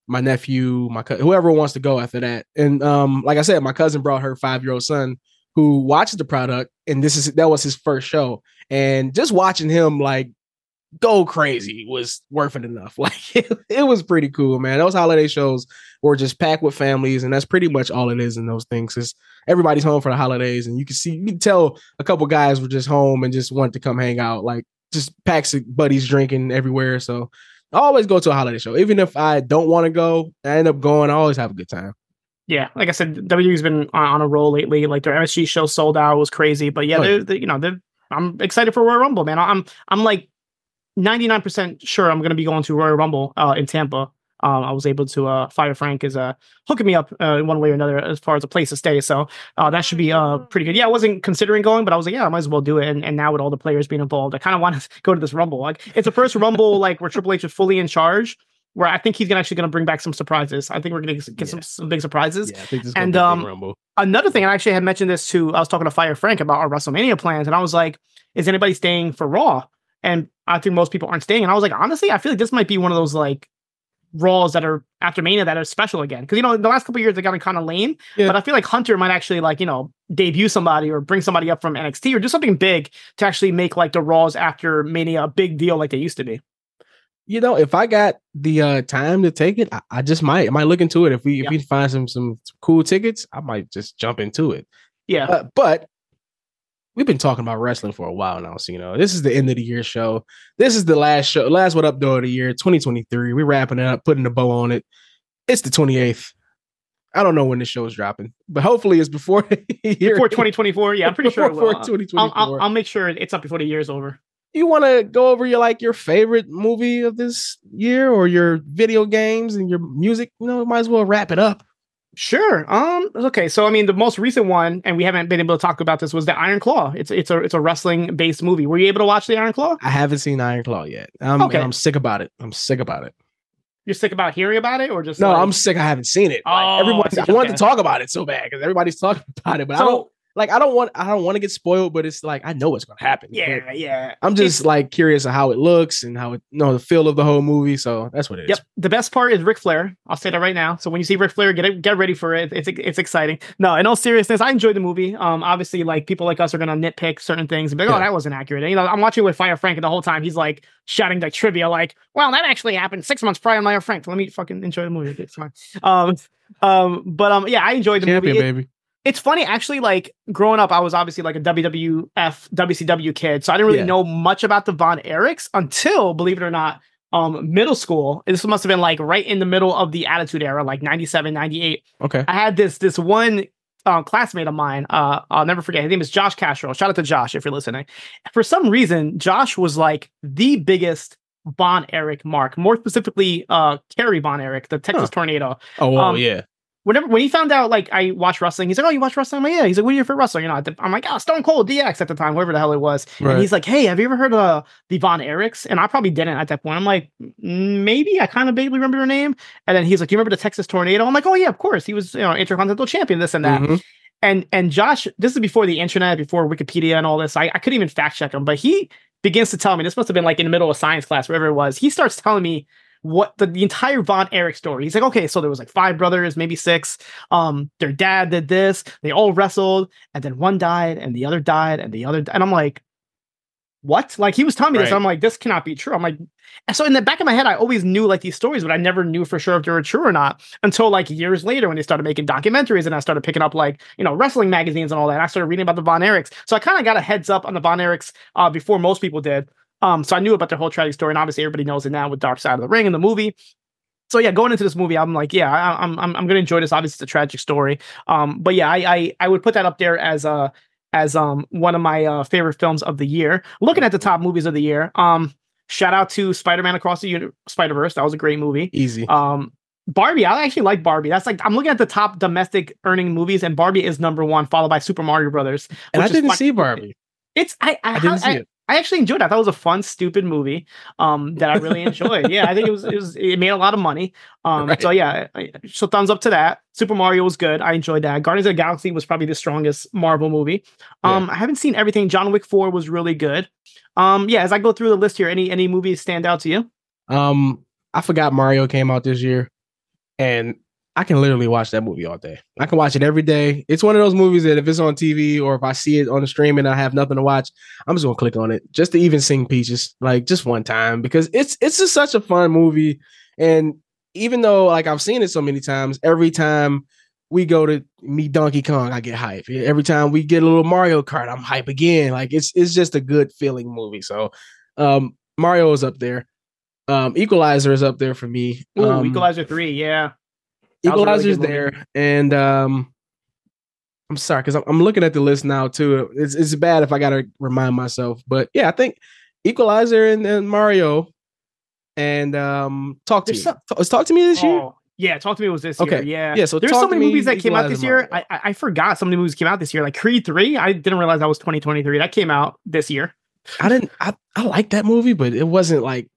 my nephew, my co- whoever wants to go after that. And um, like I said, my cousin brought her five year old son who watches the product, and this is that was his first show, and just watching him like go crazy was worth it enough. Like it, it was pretty cool, man. Those holiday shows were just packed with families, and that's pretty much all it is in those things. Is everybody's home for the holidays, and you can see you can tell a couple guys were just home and just wanted to come hang out, like just packs of buddies drinking everywhere. So I always go to a holiday show, even if I don't want to go. I end up going. I always have a good time. yeah, like I said, WWE's been on, on a roll lately. Like their MSG show sold out was crazy, but yeah, Oh, they're, yeah. they you know, they're, I'm excited for Royal Rumble, man. I'm I'm like 99 percent sure I'm gonna be going to Royal Rumble uh, in Tampa. Um, I was able to uh, Fire Frank is uh hooking me up uh, in one way or another as far as a place to stay, so uh, that should be uh pretty good. Yeah, I wasn't considering going, but I was like, yeah, I might as well do it. And, and now with all the players being involved, I kind of want to go to this Rumble. Like it's the first Rumble like where Triple H is fully in charge. Where I think he's gonna actually gonna bring back some surprises. I think we're gonna get some, Yeah. some big surprises. Yeah, I think this is And, gonna be a um, another thing, I actually had mentioned this to I was talking to Fire Frank about our WrestleMania plans, and I was like, "Is anybody staying for Raw?" And I think most people aren't staying. And I was like, honestly, I feel like this might be one of those like Raws that are after Mania that are special again. Because you know, the last couple of years they gotten kind of lame. Yeah. But I feel like Hunter might actually like you know debut somebody or bring somebody up from NXT or do something big to actually make like the Raws after Mania a big deal like they used to be. You know, if I got the uh time to take it, I, I just might. I might look into it. If we Yeah. if we find some some cool tickets, I might just jump into it. Yeah. Uh, but we've been talking about wrestling for a while now. So, you know, this is the end of the year show. This is the last show, last Wattup Doe of the year, 2023. We're wrapping it up, putting a bow on it. It's the 28th. I don't know when this show is dropping, but hopefully it's before the year. Before 2024, yeah, I'm pretty sure. It Before will. Uh, 2024. I'll, I'll, I'll make sure it's up before the year's over. you want to go over your like your favorite movie of this year or your video games and your music? You know, might as well wrap it up. Sure. Um. Okay. So I mean, the most recent one, and we haven't been able to talk about this, was the Iron Claw. It's it's a it's a wrestling based movie. Were you able to watch the Iron Claw? I haven't seen Iron Claw yet. I'm, Okay. I'm sick about it. I'm sick about it. You're sick about hearing about it, or just No, like- I'm sick. I haven't seen it. Like, Oh, everyone, I see. I wanted Okay. to talk about it so bad because everybody's talking about it, but I don't like. I don't want. I don't want to get spoiled, but it's like I know what's going to happen. but Yeah, yeah. I'm just like curious of how it looks and how it, you know, the feel of the whole movie. So that's what it is. Yep. The best part is Ric Flair. I'll say that right now. So when you see Ric Flair, get it, get ready for it. It's it's exciting. No, in all seriousness, I enjoyed the movie. Um, obviously, like people like us are gonna nitpick certain things and be like, "Oh, that wasn't accurate." And, you know, I'm watching with Fire Frank, and the whole time he's like shouting like trivia, like, "Well, that actually happened six months prior to Fire Frank." Let me fucking enjoy the movie. It's fine. Um, um, but um, yeah, I enjoyed the Champion, movie. It- baby. It's funny actually like growing up i was obviously like a wwf wcw kid so i didn't really Yeah. know much about the von erichs until believe it or not um middle school. This must have been like right in the middle of the Attitude Era, like 97, 98. Okay. I had this this one uh, classmate of mine. Uh, I'll never forget. His name is Josh Castro. Shout out to Josh if you're listening. For some reason, Josh was like the biggest Von Erich mark. More specifically, uh, Kerry Von Erich, the Texas Huh. Tornado. Oh, well, Um, yeah. Whenever when he found out like I watch wrestling, he's like, "Oh, you watch wrestling?" I'm like, "Yeah." He's like, "What are your favorite wrestler?" You know, I'm like, "Oh, Stone Cold DX at the time, whoever the hell it was." Right. And he's like, "Hey, have you ever heard of the Von Erichs?" And I probably didn't at that point. I'm like, "Mm, "Maybe." I kind of vaguely remember your name. And then he's like, "Do you remember the Texas Tornado?" I'm like, "Oh yeah, of course. He was you know intercontinental champion, this and that." Mhm. and and Josh, this is before the internet, before Wikipedia and all this. I, I couldn't even fact check him, but he begins to tell me this must have been like in the middle of science class, wherever it was. He starts telling me what the, the entire Von Erich story. He's like, okay, so there was like five brothers, maybe six. Um, their dad did this, they all wrestled, and then one died, and the other died, and the other and I'm like, what? Like he was telling me this, Right. and I'm like, this cannot be true. I'm like, and so in the back of my head, I always knew like these stories, but I never knew for sure if they were true or not until like years later when they started making documentaries and I started picking up like, you know, wrestling magazines and all that. And I started reading about the Von Erichs. So I kind of got a heads up on the Von Erichs uh, before most people did. Um, so I knew about their whole tragic story. And obviously everybody knows it now with Dark Side of the Ring and the movie. So yeah, going into this movie, I'm like, yeah, I, I'm I'm I'm gonna enjoy this. Obviously, it's a tragic story. Um, but yeah, I I, I would put that up there as uh as um one of my uh, favorite films of the year. Looking at the top movies of the year, um, shout out to Spider-Man Across the Uni- Spider-Verse. That was a great movie. Easy. Um, Barbie, I actually like Barbie. That's like I'm looking at the top domestic earning movies, and Barbie is number one, followed by Super Mario Brothers. and I didn't see Barbie. It's I I, I didn't I, see it. I actually enjoyed It. I thought it was a fun, stupid movie. Um, that I really enjoyed. yeah, I think it was it was it made a lot of money. Um, Right. so yeah, so thumbs up to that. Super Mario was good. I enjoyed that. Guardians of the Galaxy was probably the strongest Marvel movie. Um, I haven't seen everything. John Wick Four was really good. Um, yeah, as I go through the list here, any any movies stand out to you? Um, I forgot Mario came out this year, and I can literally watch that movie all day. I can watch it every day. It's one of those movies that if it's on TV or if I see it on the stream and I have nothing to watch, I'm just gonna click on it just to even sing Peaches, like just one time because it's it's just such a fun movie. And even though like I've seen it so many times, every time we go to meet Donkey Kong, I get hype. Every time we get a little Mario Kart, I'm hype again. Like it's it's just a good feeling movie. So um Mario is up there. Um Equalizer is up there for me. Ooh, um, Equalizer Three, yeah. Really Equalizer's movie. there, and um, I'm sorry because I'm, I'm looking at the list now too. It's it's bad if I gotta remind myself, but yeah, I think Equalizer and, and Mario, and um, talk to There's me. some- talk to me this year. Oh, yeah, Talk to Me was this Okay, year. Yeah. Yeah, so There's so many Me, movies that came out this year. Mario. I, I I forgot some of the movies came out this year. Like Creed 3, I didn't realize that was 2023. That came out this year. I didn't. I I like that movie, but it wasn't like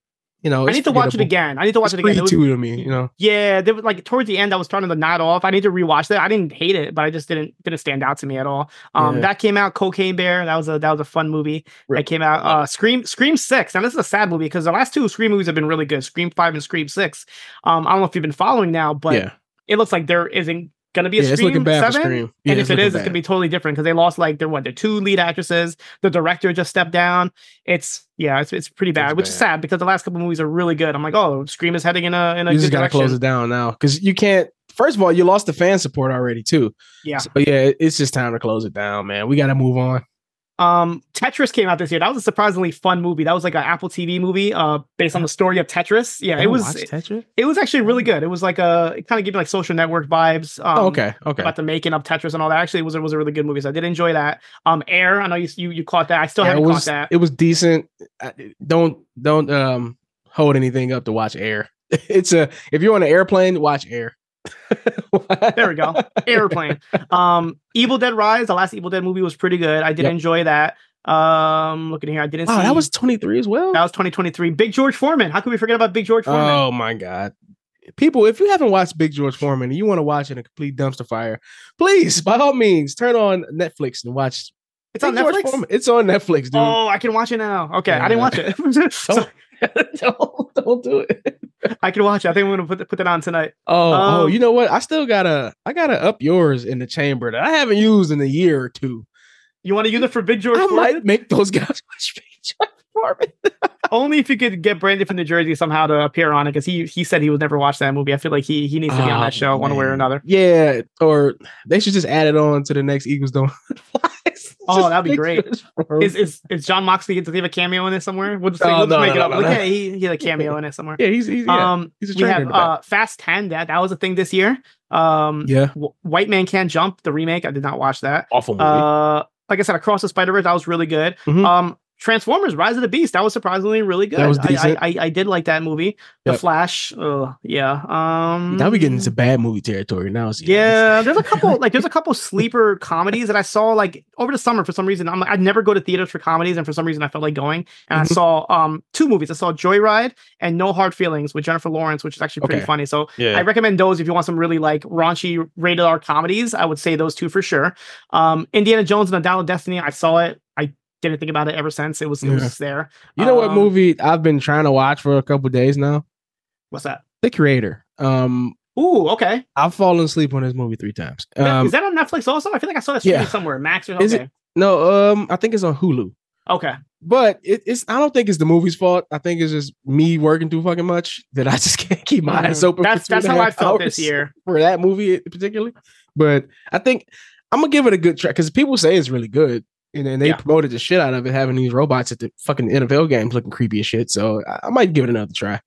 you know. I need to watch it again. I need to watch It's it again. It was- to me, you know. yeah, there was like towards the end, I was trying to nod off. I need to rewatch that. I didn't hate it, but I just didn't didn't stand out to me at all. Um, Yeah. that came out. Cocaine Bear. That was a that was a fun movie. Right. That came out. Uh, Scream Scream Six. Now this is a sad movie because the last two Scream movies have been really good. Scream Five and Scream Six. Um, I don't know if you've been following now, but yeah, it looks like there isn't gonna be a yeah, it's Scream looking bad for Seven. Scream. Yeah, and if it is, is, it's gonna be totally different because they lost like their what their two lead actresses. The director just stepped down. It's yeah, it's it's pretty bad, It's which is sad because the last couple movies are really good. I'm like, oh, Scream is heading in a in a you just gotta direction. close it down now because you can't. First of all, you lost the fan support already too. Yeah. So yeah, it's just time to close it down, man. We gotta move on. Um, Tetris came out this year. That was a surprisingly fun movie. That was like an Apple TV movie, uh, based on the story of Tetris. Yeah, it was Tetris. it was actually really good. It was like a it kind of gave me like social network vibes. Um, oh, okay, okay. About the making of Tetris and all that. Actually, it was it was a really good movie. So I did enjoy that. Um, Air. I know you you, you caught that. I still Yeah, haven't it caught was that. it was decent. Don't don't um hold anything up to watch Air. It's a if you're on an airplane, watch Air. There we go. Airplane. Um, Evil Dead Rise, the last Evil Dead movie was pretty good. I did Yep. enjoy that. Um, looking here, I didn't Wow, see that was 23 as well. that was 2023. Big George Foreman. How could we forget about Big George Foreman? Oh my god. People, if you haven't watched Big George Foreman and you want to watch it in a complete dumpster fire, please, by all means, turn on Netflix and watch. it's on Big George Netflix. Foreman. It's on Netflix, dude. Oh, I can watch it now. Okay, I didn't watch it. so don't, don't do it. I can watch it. I think I'm gonna put put that on tonight. Oh, oh, Um, you know what? I still gotta, I gotta up yours in the chamber that I haven't used in a year or two. You want to use it for Big George I Foreman? might make those guys watch Big George Foreman. Only if you could get Brandon from New Jersey somehow to appear on it, because he he said he would never watch that movie. I feel like he he needs to be on Oh, that show one way or another. Yeah, or they should just add it on to the next Eagles don't flies. Oh, that'd be great. sure it's from- Is is is Jon Moxley does he have a cameo in it somewhere? We'll just, No, we'll just no, make no, it up. no, Like, yeah, he, he had a cameo in it somewhere. yeah, he's, he's yeah. um, he's a we have in the back. uh, Fast Ten. That that was a thing this year. Um, yeah, Wh- White Man Can't Jump, the remake. I did not watch that. awful movie. Uh, like I said, Across the Spider Verse, that was really good. Mhm. Um, Transformers: Rise of the Beast, that was surprisingly really good. That was I, decent. I, I I did like that movie. The Flash, uh, yeah. Um, now we're getting into bad movie territory now. see, yeah, there's a couple like there's a couple sleeper comedies that I saw like over the summer for some reason. I'm like I'd never go to theaters for comedies, and for some reason I felt like going. And I Mhm. saw um two movies. I saw Joyride and No Hard Feelings with Jennifer Lawrence, which is actually pretty Okay. funny. So yeah. I recommend those if you want some really like raunchy rated R comedies. I would say those two for sure. Um, Indiana Jones and the Dial of Destiny. I saw it. Didn't think about it ever since. It was it Yeah. was there. you know what um, movie I've been trying to watch for a couple days now? What's that? The Creator. Um, Ooh, okay. I've fallen asleep on this movie three times. Um, is that on Netflix also? I feel like I saw that yeah. somewhere. Max or Is okay. it? no, um, I think it's on Hulu. Okay. But it, it's I don't think it's the movie's fault. I think it's just me working too fucking much that I just can't keep my eyes open. Mm-hmm. That's that's how I felt this year. for that movie particularly. But I think I'm gonna give it a good try because people say it's really good. And then they Yeah. promoted the shit out of it, having these robots at the fucking NFL games looking creepy as shit. So I, might give it another try.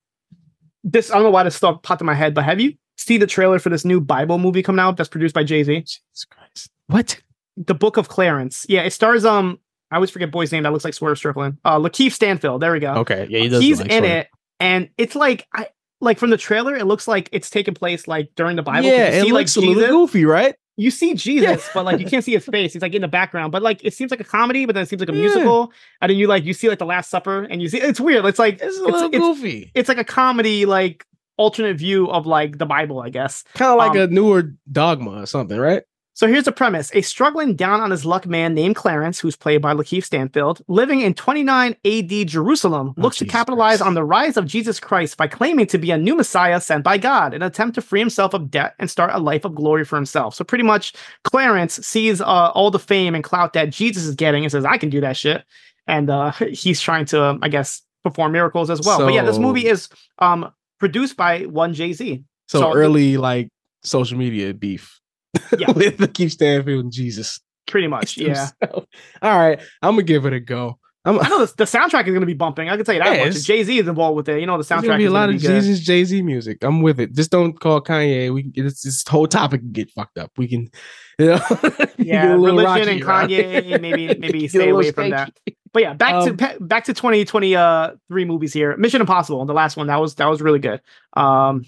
This I don't know why this thought popped in my head, but have you seen the trailer for this new Bible movie coming out that's produced by Jay Z? Jesus Christ. What? The Book of Clarence. Yeah, it stars um I always forget boy's name that looks like Swerve Strickland. Uh LaKeith Stanfield. There we go. Okay. Yeah, he does. He's like in Swerve. it, and it's like I like from the trailer, it looks like it's taking place like during the Bible. Yeah, it see, looks like a little goofy, right? You see Jesus, but like you can't see his face. He's like in the background, but like it seems like a comedy, but then it seems like a Yeah. musical. And then you like you see like the Last Supper, and you see it's weird. It's like It's a it's, goofy. it's like a comedy like alternate view of like the Bible, I guess. Kind of like um, a newer dogma or something, right? So here's the premise. A struggling down on his luck man named Clarence, who's played by LaKeith Stanfield, living in 29 AD Jerusalem, Oh, looks to capitalize Christ. on the rise of Jesus Christ by claiming to be a new Messiah sent by God in an attempt to free himself of debt and start a life of glory for himself. So pretty much Clarence sees uh, all the fame and clout that Jesus is getting and says, I can do that shit. And uh, he's trying to, um, I guess, perform miracles as well. but yeah, this movie is um, produced by one Jay-Z. So, So- early like social media beef. Yeah. with LaKeith Stanfield and Jesus. Pretty much, yeah. himself. All right, I'm gonna give it a go. I'm I know the, the soundtrack is going to be bumping. I can tell you that Yeah, much. Jay Z is involved with it. You know the soundtrack gonna be is a lot of to. Jesus Jay Z music. I'm with it. Just don't call Kanye. We this, this whole topic can get fucked up. We can, you know, Yeah, religion and Kanye, maybe- maybe stay away from that. But yeah, back to Um, pa- back to 2020 uh three movies here. Mission Impossible, the last one that was that was really good. Um,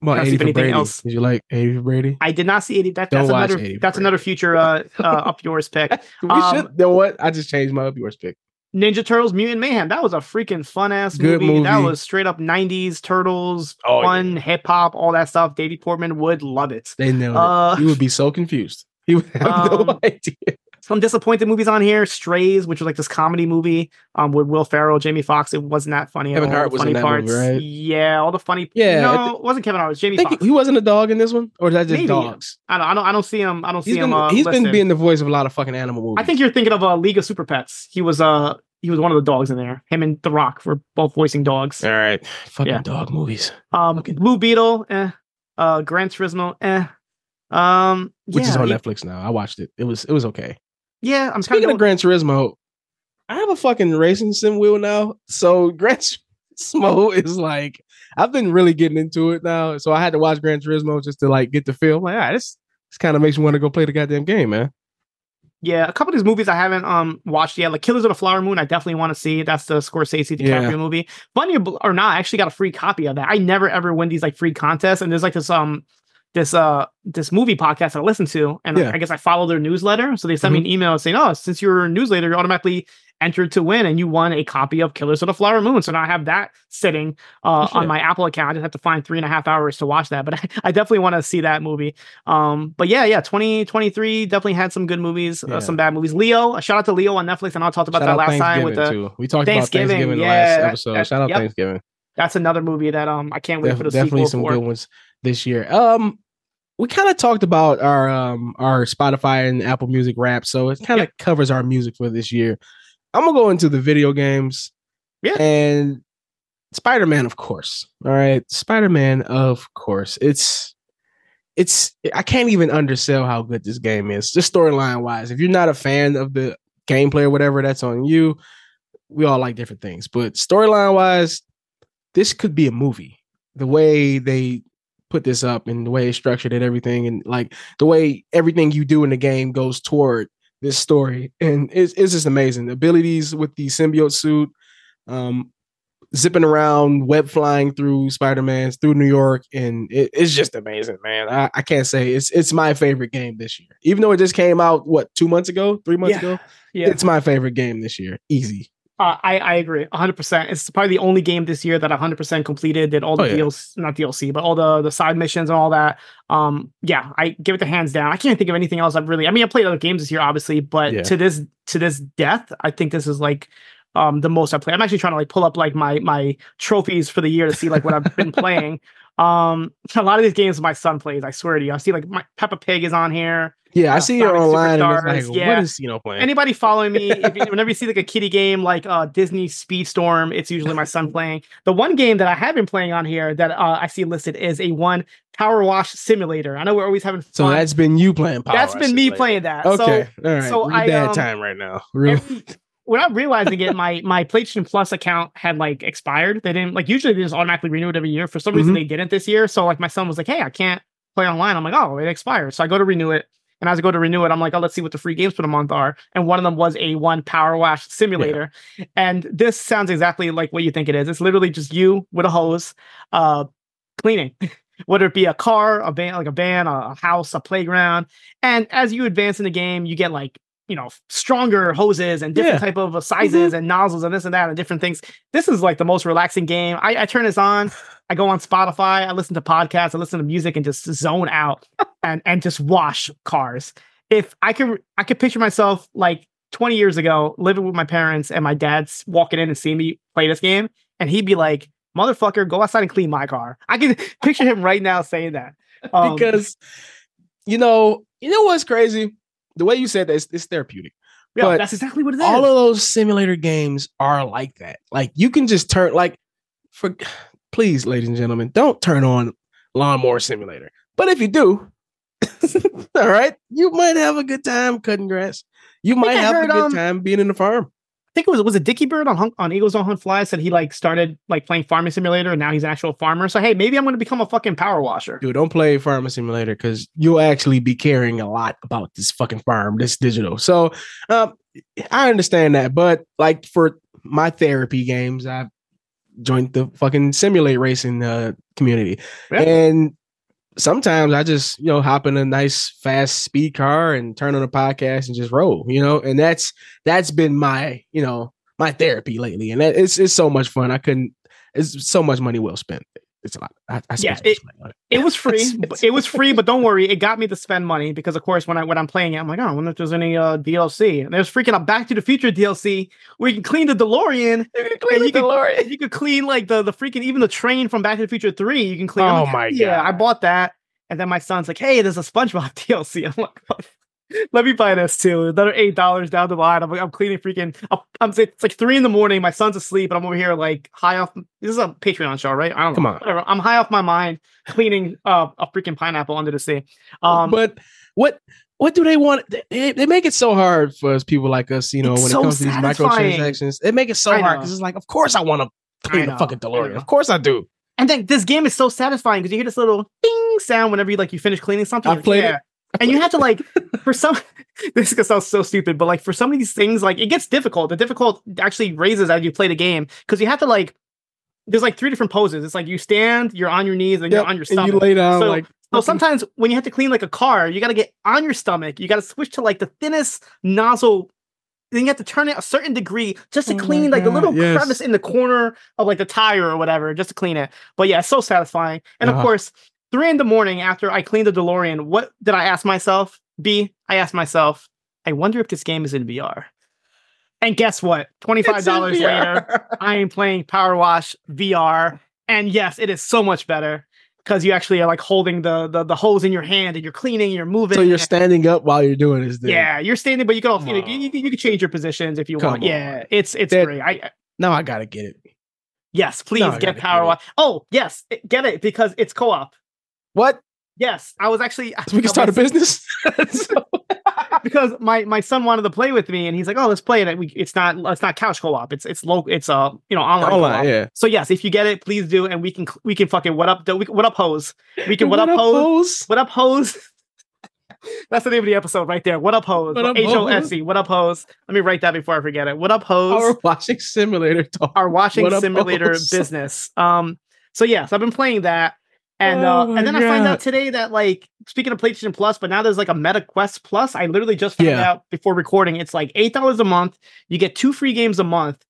Come on, Trying to see 80 if for anything Brady. else- Did you like 80 for Brady? I did not see 80. That, that's another 80 that's for another future uh, uh up yours pick. we Um, should. You know what? I just changed my up yours pick. Ninja Turtles Mutant Mayhem. That was a freaking fun ass Good movie. That was straight up 90s turtles, Oh, fun hip hop, all that stuff. Davie Portman would love it. They know Uh, it. You would be so confused. He would have Um, no idea. Some disappointed movies on here. Strays, which was like this comedy movie um, with Will Ferrell, Jamie Foxx. It wasn't that funny. Kevin. Hart was in funny that parts. movie, right? Yeah, all the funny. Yeah, no, it wasn't Kevin Hart. It was Jamie Foxx. he, wasn't a dog in this one, or is that just Maybe. dogs? I don't. I don't. I don't see him. I don't see been him. Uh, he's been being the voice of a lot of fucking animal movies. I think you're thinking of a uh, League of Super Pets. He was uh he was one of the dogs in there. Him and The Rock were both voicing dogs. All right, fucking Yeah. dog movies, Um, Blue Beetle, eh. Uh, Gran Turismo, eh. Um, which yeah, is on Netflix now. I watched it. It was it was okay. Yeah, I'm Speaking kind of Gran Turismo, I have a fucking racing sim wheel now. So Gran Turismo is like I've been really getting into it now. So I had to watch Gran Turismo just to like get the feel. I'm like, all right, this this kind of makes me want to go play the goddamn game, man. Yeah, a couple of these movies I haven't um watched yet. Like Killers of the Flower Moon, I definitely want to see. That's the Scorsese DiCaprio Yeah. movie. Funny or not, I actually got a free copy of that. I never ever win these like free contests, and there's like this um this uh this movie podcast I listen to, and Yeah. I guess I follow their newsletter. So they sent me an email saying, "Oh, since you're a newsletter, you're automatically entered to win, and you won a copy of Killers of the Flower Moon." So now I have that sitting uh, Shit. on my Apple account. I just have to find three and a half hours to watch that, but I, I definitely want to see that movie. Um, but yeah, yeah, 2023 definitely had some good movies, Yeah. uh, some bad movies. Leo, a shout out to Leo on Netflix. And I I talked about Shout that last time with the. too. We talked Thanksgiving, about Thanksgiving yeah, last episode. that- Shout out yep. Thanksgiving. That's another movie that um I can't wait Def- for the definitely sequel some for. good ones this year. Um, we kind of talked about our um our Spotify and Apple Music rap, so it kind of covers our music for this year. I'm gonna go into the video games. Yeah. And Spider Man, of course. All right, Spider Man, of course. It's it's I can't even undersell how good this game is, just storyline wise. If you're not a fan of the gameplay or whatever, that's on you. We all like different things, but storyline wise, this could be a movie. The way they put this up and the way it's structured and everything, and like the way everything you do in the game goes toward this story, and it's, it's just amazing. The abilities with the symbiote suit, um, zipping around, web flying through Spider Man's through New York, and it, it's just amazing, man. I, I, can't say it's it's my favorite game this year, even though it just came out what two months ago, three months Yeah. ago. Yeah. It's my favorite game this year, easy. Uh, I, I agree 100%. It's probably the only game this year that 100% completed, did all the Oh, yeah. DLC, not DLC, but all the, the side missions and all that. Um, yeah, I give it the hands down. I can't think of anything else I've really, I mean, I played other games this year, obviously, but Yeah. to this, to this death, I think this is like, um, the most I play. I'm actually trying to like pull up like my, my trophies for the year to see like what I've been playing. Um, a lot of these games my son plays, I swear to you. I see like my Peppa Pig is on here. Yeah, I Uh, see you're online, and Superstars, it's like, yeah. what is you know playing? Anybody following me, if you, whenever you see like a kiddie game like uh, Disney Speedstorm, it's usually my son playing. The one game that I have been playing on here that uh, I see listed is a one Power Wash Simulator. I know we're always having fun. so that's been you playing. Power That's Wash been me Simulator. playing that. Okay, So all right. so Real I, bad um, time right now. Real. without realizing it, my my PlayStation Plus account had like expired. They didn't like usually they just automatically renew it every year. For some reason Mhm. they didn't this year. So like my son was like, "Hey, I can't play online." I'm like, "Oh, it expired." So I go to renew it. And as I go to renew it, I'm like, oh, let's see what the free games for the month are. And one of them was a one Power Wash simulator. And this sounds exactly like what you think it is. It's literally just you with a hose, uh, cleaning. Whether it be a car, a van, like a van, a house, a playground. And as you advance in the game, you get like, you know, stronger hoses and different Yeah. type of uh, sizes and nozzles and this and that and different things. This is like the most relaxing game. I, I turn this on. I go on Spotify. I listen to podcasts. I listen to music and just zone out and and just wash cars. If I could, I could picture myself like 20 years ago living with my parents and my dad's walking in and seeing me play this game, and he'd be like, "Motherfucker, go outside and clean my car." I can picture him right now saying that. Um, because you know, you know what's crazy? The way you said that, it's, it's therapeutic. yeah, but that's exactly what it is. All of those simulator games are like that. Like you can just turn like for please, ladies and gentlemen, don't turn on lawnmower simulator. But if you do, all right, you might have a good time cutting grass. You might have heard, a good um, time being in the farm. I think it was was it Dickie Bird on on Eagles on Hunt Fly said he like started like playing farming simulator and now he's an actual farmer. So hey, maybe I'm going to become a fucking power washer. Dude, don't play Farming Simulator because you'll actually be caring a lot about this fucking farm, this digital. So um, I understand that, but like for my therapy games, I've joined the fucking simulate racing uh, community, Yeah. and sometimes I just you know hop in a nice fast speed car and turn on a podcast and just roll, you know, and that's that's been my you know my therapy lately, and that, it's it's so much fun. I couldn't. It's so much money well spent. It's a lot. I, I Yeah, so money it. It was free. But it was free, but don't worry, it got me to spend money because, of course, when I when I'm playing it, I'm like, oh, I wonder if there's any uh, DLC. And there's freaking a Back to the Future DLC where you can clean the DeLorean. and you Can, you could clean like the the freaking even the train from Back to the Future Three. You can clean. I'm Oh like, my Yeah, I bought that, and then my son's like, hey, there's a SpongeBob DLC. I'm like. "Oh, Let me buy this too. Another eight dollars down the line. I'm, I'm cleaning freaking. I'm, I'm. It's like three in the morning. My son's asleep, and I'm over here like high off. This is a Patreon show, right? I don't know. Come on. Whatever. I'm high off my mind cleaning uh, a freaking pineapple under the sea. Um, but what what do they want? They, they make it so hard for us people like us, you know, when so it comes to these microtransactions. They make it so I hard because it's like, of course I want to I clean the fucking DeLorean. Of course I do. and then this game is so satisfying because you hear this little ding sound whenever you like you finish cleaning something. You're played it. And you have to like for some this is gonna sound so stupid, but like for some of these things, like it gets difficult. The difficult actually raises as you play the game because you have to like there's like three different poses. It's like you stand, you're on your knees, and Yep, you're on your and stomach. you lay down So- like So sometimes when you have to clean like a car, you got to get on your stomach. You got to switch to like the thinnest nozzle. Then you have to turn it a certain degree just to Oh clean like the little yes. crevice in the corner of like the tire or whatever, just to clean it. But yeah, it's so satisfying. And of Uh-huh. course, three in the morning after I cleaned the DeLorean, what did I ask myself? B, I asked myself, I wonder if this game is in VR. And guess what? $25 later, I am playing Power Wash VR, and yes, it is so much better because you actually are like holding the, the the hose in your hand and you're cleaning, you're moving. So you're standing up while you're doing this. Thing. yeah, you're standing, but you can also you, you, you can change your positions if you Come want. Yeah, it's it's That- great. I now I gotta get it. Yes, please I get Power. Wash. Oh, yes, get it because it's co-op. What? Yes, I was actually So we can start a business. because my my son wanted to play with me, and he's like, "Oh, let's play it." We, it's not it's not couch co-op. It's it's local. It's uh you know online. Online, yeah. So yes, if you get it, please do, and we can we can fucking what up we, what up hose. We can what, up hose. hose? What up hose. That's the name of the episode right there. What up hose? What up, H O S E. What up hose? Let me write that before I forget it. What up hose? Our watching simulator talk. our watching simulator hoes? business. Um, so yes, I've been playing that, and uh, Oh my and then I find out today that like speaking of PlayStation Plus, but now there's like a Meta Quest Plus. I literally just found Yeah. out before recording. It's like eight dollars a month. You get two free games a month.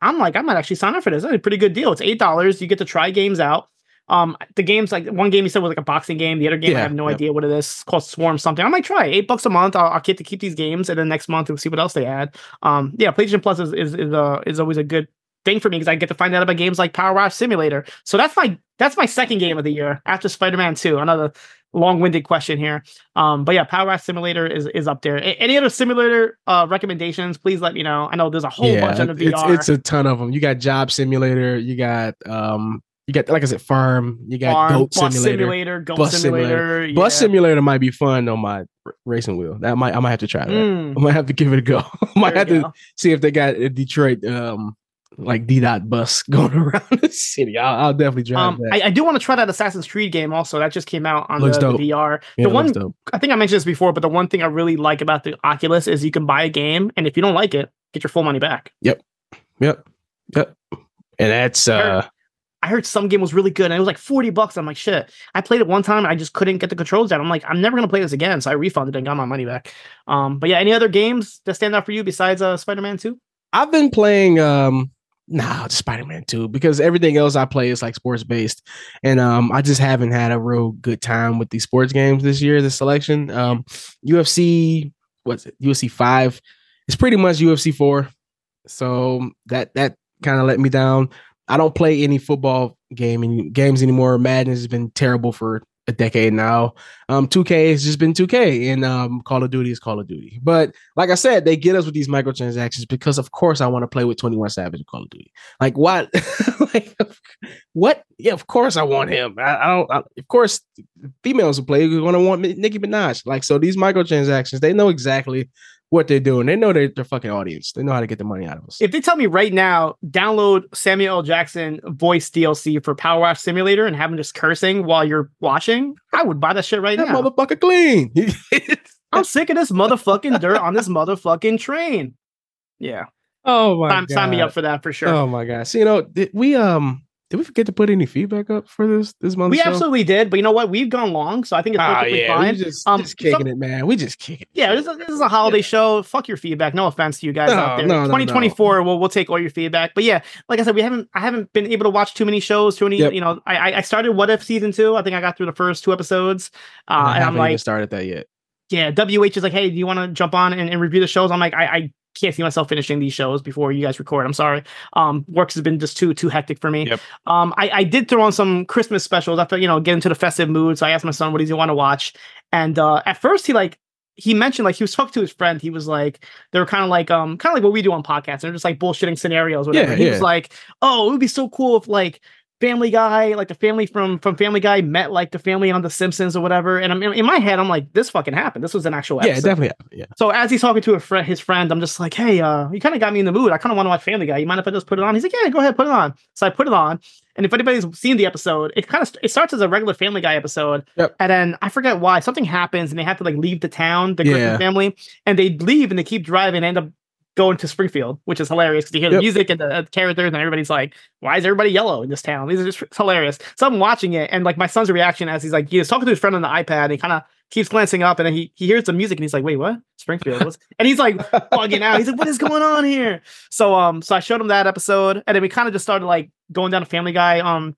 I'm like, I might actually sign up for this. That's a pretty good deal. It's eight dollars. You get to try games out. Um, the games like one game you said was like a boxing game. The other game I have no yep. idea what it is. It's called Swarm something. I might try it. eight bucks a month. I'll, I'll get to keep these games, and then next month we'll see what else they add. Um, yeah, PlayStation Plus is is is, uh, is always a good thing for me because I get to find out about games like Power Wash Simulator. So that's my that's my second game of the year after Spider Man Two. Another long-winded question here. Um, but yeah, Power Wash Simulator is is up there. A- any other simulator uh recommendations? Please let me know. I know there's a whole bunch under it's, VR. it's a ton of them. You got Job Simulator. You got um. You got like I said, Farm. You got Farm, Goat Bus Simulator. Simulator, Goat Bus Simulator. Bus yeah. Simulator might be fun on my r- racing wheel. That might I might have to try that. Mm, I might have to give it a go. I might there have to go. see if they got a Detroit um like D dot bus going around the city. I'll, I'll definitely drive Um, that. I, I do want to try that Assassin's Creed game also. That just came out on the, the. VR. Yeah, the one. I think I mentioned this before, but the one thing I really like about the Oculus is you can buy a game, and if you don't like it, get your full money back. Yep. Yep. Yep. And that's uh I heard some game was really good, and it was like forty bucks. I'm like, shit. I played it one time, and I just couldn't get the controls down. I'm like, I'm never gonna play this again, so I refunded and got my money back. Um, but yeah, any other games that stand out for you besides uh, Spider-Man Two? I've been playing um nah Spider-Man 2 because everything else I play is like sports based. And um I just haven't had a real good time with these sports games this year, this selection. Um UFC what's it? UFC 5. It's pretty much UFC 4. So that that kind of let me down. I don't play any football game any, games anymore. Madden has been terrible for a decade now. Um, 2K has just been 2K, and um, Call of Duty is Call of Duty. But like I said, they get us with these microtransactions because, of course, I want to play with 21 Savage in Call of Duty. Like what? like what? Yeah, of course I want him. I, I don't. I, of course, females who play are going to want Nicki Minaj. Like so, these microtransactions, they know exactly what they're doing. They know their, their fucking audience. They know how to get the money out of us. If they tell me right now, download Samuel L. Jackson voice DLC for Power Wash Simulator and have him just cursing while you're watching, I would buy that shit right that now. motherfucker clean. I'm sick of this motherfucking dirt on this motherfucking train. Yeah, oh my sign, sign me up for that for sure. Oh my god! So you know, did we um did we forget to put any feedback up for this this month? we absolutely did, but you know what? We've gone long, so I think it's Ah, perfectly yeah, fine. we just, Um, just kicking some- it, man. We just kicking. Yeah, this is, this is a holiday Yeah. show. Fuck your feedback. No offense to you guys No, out there. no, no, no. 2024, we'll we'll take all your feedback. But yeah, like I said, we haven't I haven't been able to watch too many shows. Too many, Yep. you know. I I- started What If season two. I think I got through the first two episodes. Uh, And I and I'm haven't even like, started that yet. Yeah, WH is like, hey, do you want to jump on and, and review the shows? I'm like, I, I can't see myself finishing these shows before you guys record. I'm sorry. Um, work has been just too too hectic for me. Yep. Um, I, I did throw on some Christmas specials I after you know get into the festive mood. So I asked my son what does he want to watch, and uh, at first he like he mentioned like he was talking to his friend. He was like they were kind of like um kind of like what we do on podcasts. They're just like bullshitting scenarios. Whatever. Yeah, he yeah. was like, oh, it would be so cool if like. Family Guy, like the family from from Family Guy met like the family on The Simpsons or whatever, and I'm in my head, I'm like, this fucking happened. This was an actual episode. Yeah, definitely. happened, Yeah. So as he's talking to a friend, his friend, I'm just like, hey, uh, you kind of got me in the mood. I kind of want to watch Family Guy. You mind if I just put it on? He's like, yeah, go ahead, put it on. So I put it on, and if anybody's seen the episode, it kind of it starts as a regular Family Guy episode, Yep. and then I forget why something happens, and they have to like leave the town, the Griffin Yeah. family, and they leave and they keep driving, and end up going to Springfield, which is hilarious because you hear the Yep. music and the uh, characters, and everybody's like, why is everybody yellow in this town? These are just hilarious. So I'm watching it, and like my son's reaction as he's like, he's talking to his friend on the iPad, and he kind of keeps glancing up, and then he he hears the music, and he's like, wait, what? Springfield? What's-" and he's like bugging out. He's like, what is going on here? So um, so I showed him that episode, and then we kind of just started like going down a Family Guy um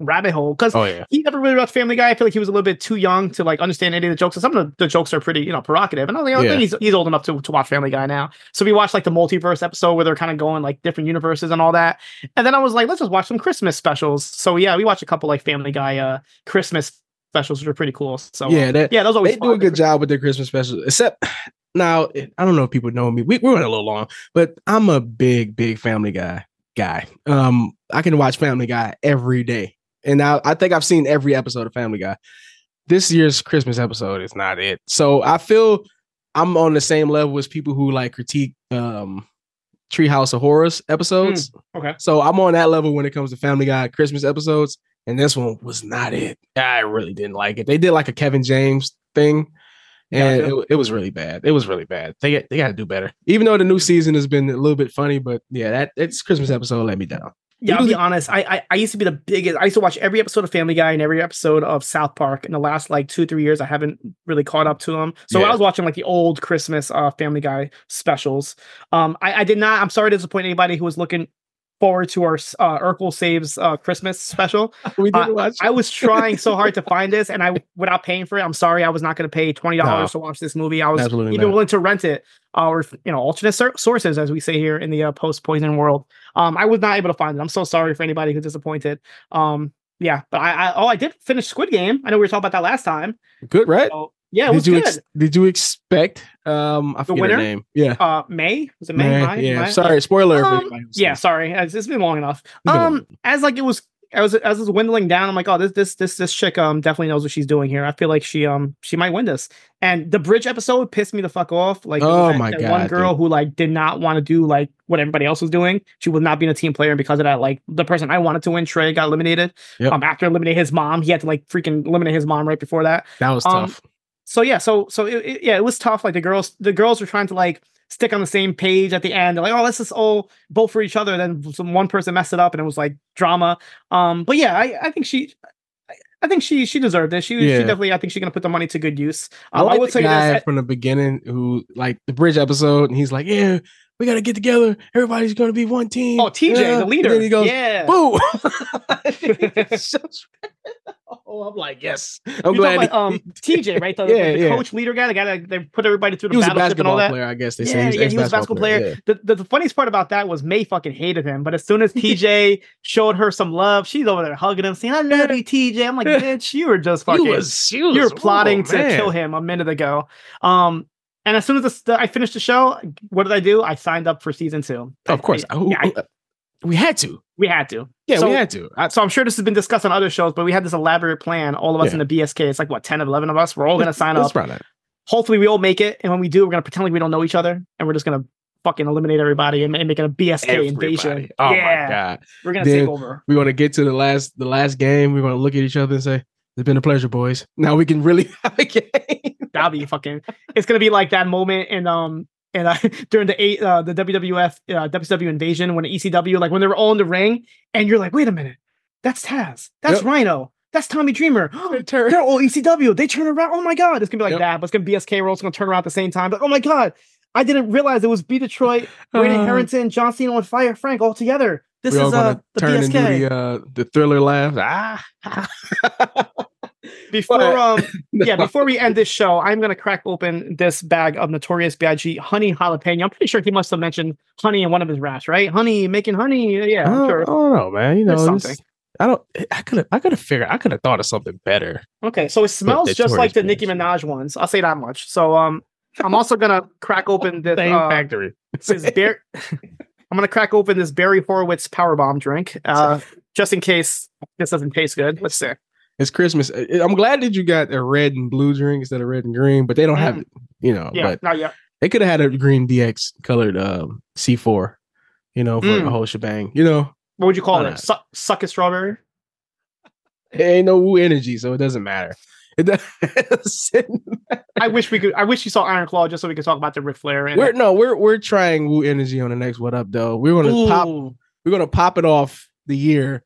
rabbit hole because Oh yeah. he never really watched Family Guy. I feel like he was a little bit too young to like understand any of the jokes. And some of the, the jokes are pretty, you know, provocative. And I, think- I Yeah. think he's he's old enough to, to watch Family Guy now. So we watched like the multiverse episode where they're kind of going like different universes and all that. And then I was like, let's just watch some Christmas specials. So yeah, we watched a couple like Family Guy uh Christmas specials, which are pretty cool. So Yeah, that, yeah, those always they do a good job with their Christmas specials. Except now, I don't know if people know me. We, we went a little long, but I'm a big, big Family Guy Guy. Um, I can watch Family Guy every day, and I, I think I've seen every episode of Family Guy. This year's Christmas episode is not it. So I feel I'm on the same level as people who like critique um Treehouse of Horrors episodes. okay. So I'm on that level when it comes to Family Guy Christmas episodes, and this one was not it. I really didn't like it. They did like a Kevin James thing, and Gotcha. it, it was really bad. It was really bad. They they got to do better. Even though the new season has been a little bit funny, but yeah, that it's Christmas episode let me down. Yeah, I'll be honest. I, I I used to be the biggest. I used to watch every episode of Family Guy and every episode of South Park. In the last like two three years, I haven't really caught up to them. So Yeah. I was watching like the old Christmas uh Family Guy specials. Um, I, I did not. I'm sorry to disappoint anybody who was looking forward to our uh, Urkel saves uh Christmas special. We Uh, didn't watch. I was trying so hard to find this, and I without paying for it. I'm sorry, I was not going to pay twenty dollars to watch this movie. I was Absolutely even not. willing to rent it, uh, or you know, alternate sor- sources, as we say here in the uh, post poison world. Um, I was not able to find it. I'm so sorry for anybody who's disappointed. Um, yeah, but I, I oh, I did finish Squid Game. I know we were talking about that last time. good, right? So yeah, did was you good. ex- did you expect? Um, I forget winner? her name. Yeah, uh, May was it May? May? yeah. Sorry, spoiler. Um, yeah, sorry. It's, been long enough. It's been long Um, as like it was, as as it's dwindling down, I'm like, oh, this this this this chick um definitely knows what she's doing here. I feel like she um she might win this. And the bridge episode pissed me the fuck off. Like, Oh that- my that God, one girl who like did not want to do like what everybody else was doing. She was not being a team player, and because of that, like the person I wanted to win, Trey, got eliminated. Yep. Um, after eliminating his mom, he had to like freaking eliminate his mom right before that that was um, tough. So yeah, so so it, it- yeah, it was tough. Like the girls, the girls were trying to like stick on the same page at the end. They're like, oh, let's just all vote for each other. Then some one person messed it up, and it was like drama. Um, but yeah, I, I think she, I- I think she she deserved it. She, Yeah. she definitely, I think she's gonna put the money to good use. I Um, I, like would say guy this. from the beginning who like the bridge episode, and he's like, "Yeah, we got to get together. Everybody's going to be one team." Oh, TJ, Yeah. the And leader. then he goes, yeah. "Boo!" oh, I'm like, yes. I'm You're glad. about, um, TJ, right? The, the- Yeah, the yeah. coach leader guy, the guy that they put everybody through the battleship and all basketball that. player, I guess they Yeah, say. yeah, he was a basketball player. The, the the funniest part about that was May fucking hated him, but as soon as TJ showed her some love, she's over there hugging him, saying, "I love you, TJ." I'm like, bitch, you were just fucking, He was, he was you were plotting oh, to kill him a minute ago. Um, and as soon as the, the- I finished the show, what did I do? I signed up for season two. Of course, I- Who- yeah, I- we had to. we had to. Yeah, So- we had to. I, So I'm sure this has been discussed on other shows, but we had this elaborate plan. All of us Yeah. in the BSK. It's like what 10 of 11 of us. We're all gonna sign up. Hopefully, we all make it, and when we do, we're gonna pretend like we don't know each other, and we're just gonna fucking eliminate everybody and, and make it a BSK invasion. Oh yeah, my god. we're gonna Then- take over. We're gonna get to the last the last game. We're gonna look at each other and say, It's been a pleasure, boys. Now we can really have a game. That'll be fucking. It's gonna be like that moment in um and uh, during the eight uh, the WWF uh, WCW invasion when ECW like when they were all in the ring and you're like, wait a minute, that's Taz, that's Yep. Rhino, that's Tommy Dreamer. They're all ECW. They turn around. Oh my god, it's gonna be like Yep. that. But it's gonna be BSK. We're also gonna turn around at the same time. Like, oh my god, I didn't realize it was B Detroit, Brady Uh, Harrington, John Siino, and Fire Frank all together. This is uh the turn BSK. into the uh the thriller laugh. Ah. before But- um yeah, before we end this show, I'm gonna crack open this bag of Notorious B.I.G. honey jalapeno. I'm pretty sure he must have mentioned honey in one of his raps, right? Honey making honey. Yeah, I I'm don't, sure. I don't know, man. You know, this- something. I don't. I could have. I could have figured. I could have thought of something better. Okay, so it smells just like the Nicki. Minaj ones. I'll say that much. So um, I'm also gonna crack open this Same uh, factory. this bear. I'm gonna crack open this Barry Horowitz power bomb drink, uh, just in case this doesn't taste good. Let's see. It's Christmas. I'm glad that you got a red and blue drink instead of red and green, but they don't have Mm. it. You know, Yeah, but not yet. they could have had a green DX colored um, C4. You know, for Mm. the whole shebang. You know, What would you call it? not? Suck, a strawberry. it ain't no woo energy, so it doesn't matter. It doesn't I wish we could. I wish you saw Iron Claw just so we could talk about the Ric Flair. And We're no, we're we're trying woo energy on the next Wattup Doe. We're gonna pop we're gonna pop it off the year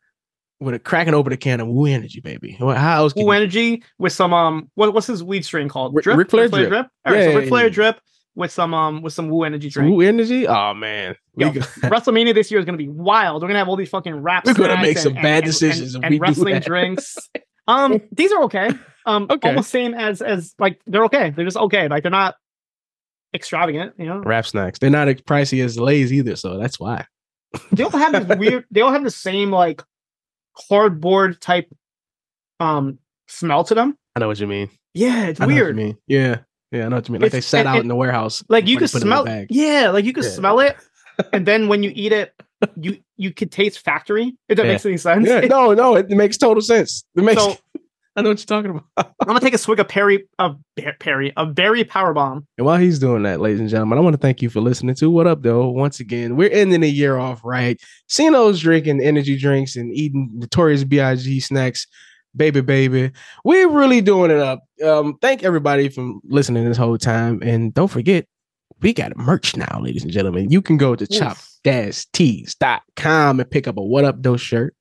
with a cracking open a can of woo energy, baby. How else? Woo energy with some um what, what's his weed strain called? Ric- Ric Flair drip. All right, Yeah, so Ric Flair yeah. drip with some um with some woo energy drink. woo energy? Oh man, Yo, WrestleMania this year is gonna be wild. We're gonna have all these fucking raps. We're gonna make some and- bad and- decisions and, and wrestling drinks. Um, these are okay. Um, Okay. almost same as as like they're okay. They're just okay. Like they're not extravagant. You know, rap snacks. They're not as pricey as Lay's either, so that's why. they all have this weird. They all have the same like cardboard type um smell to them. I know what you mean. Yeah, it's I know what you weird. mean. Yeah, yeah, I know what you mean. Like they sat and- out and- in the warehouse. Like you could put it smell. Yeah, like you could Yeah. smell it, and then when you eat it, you you could taste factory. If that Yeah. makes any sense. Yeah, no, no, it makes total sense. It makes. So I know what you're talking about. I'm gonna take a swig of Perry of Perry a berry power bomb. And while he's doing that, ladies and gentlemen, I want to thank you for listening to Wattup Doe. Once again, we're ending the year off right. Cno's drinking energy drinks and eating Notorious B.I.G. snacks. Baby, baby. We're really doing it up. Um, thank everybody for listening this whole time. And don't forget, we got merch now, ladies and gentlemen. You can go to Oof. chopped-tees.com and pick up a Wattup Doe shirt.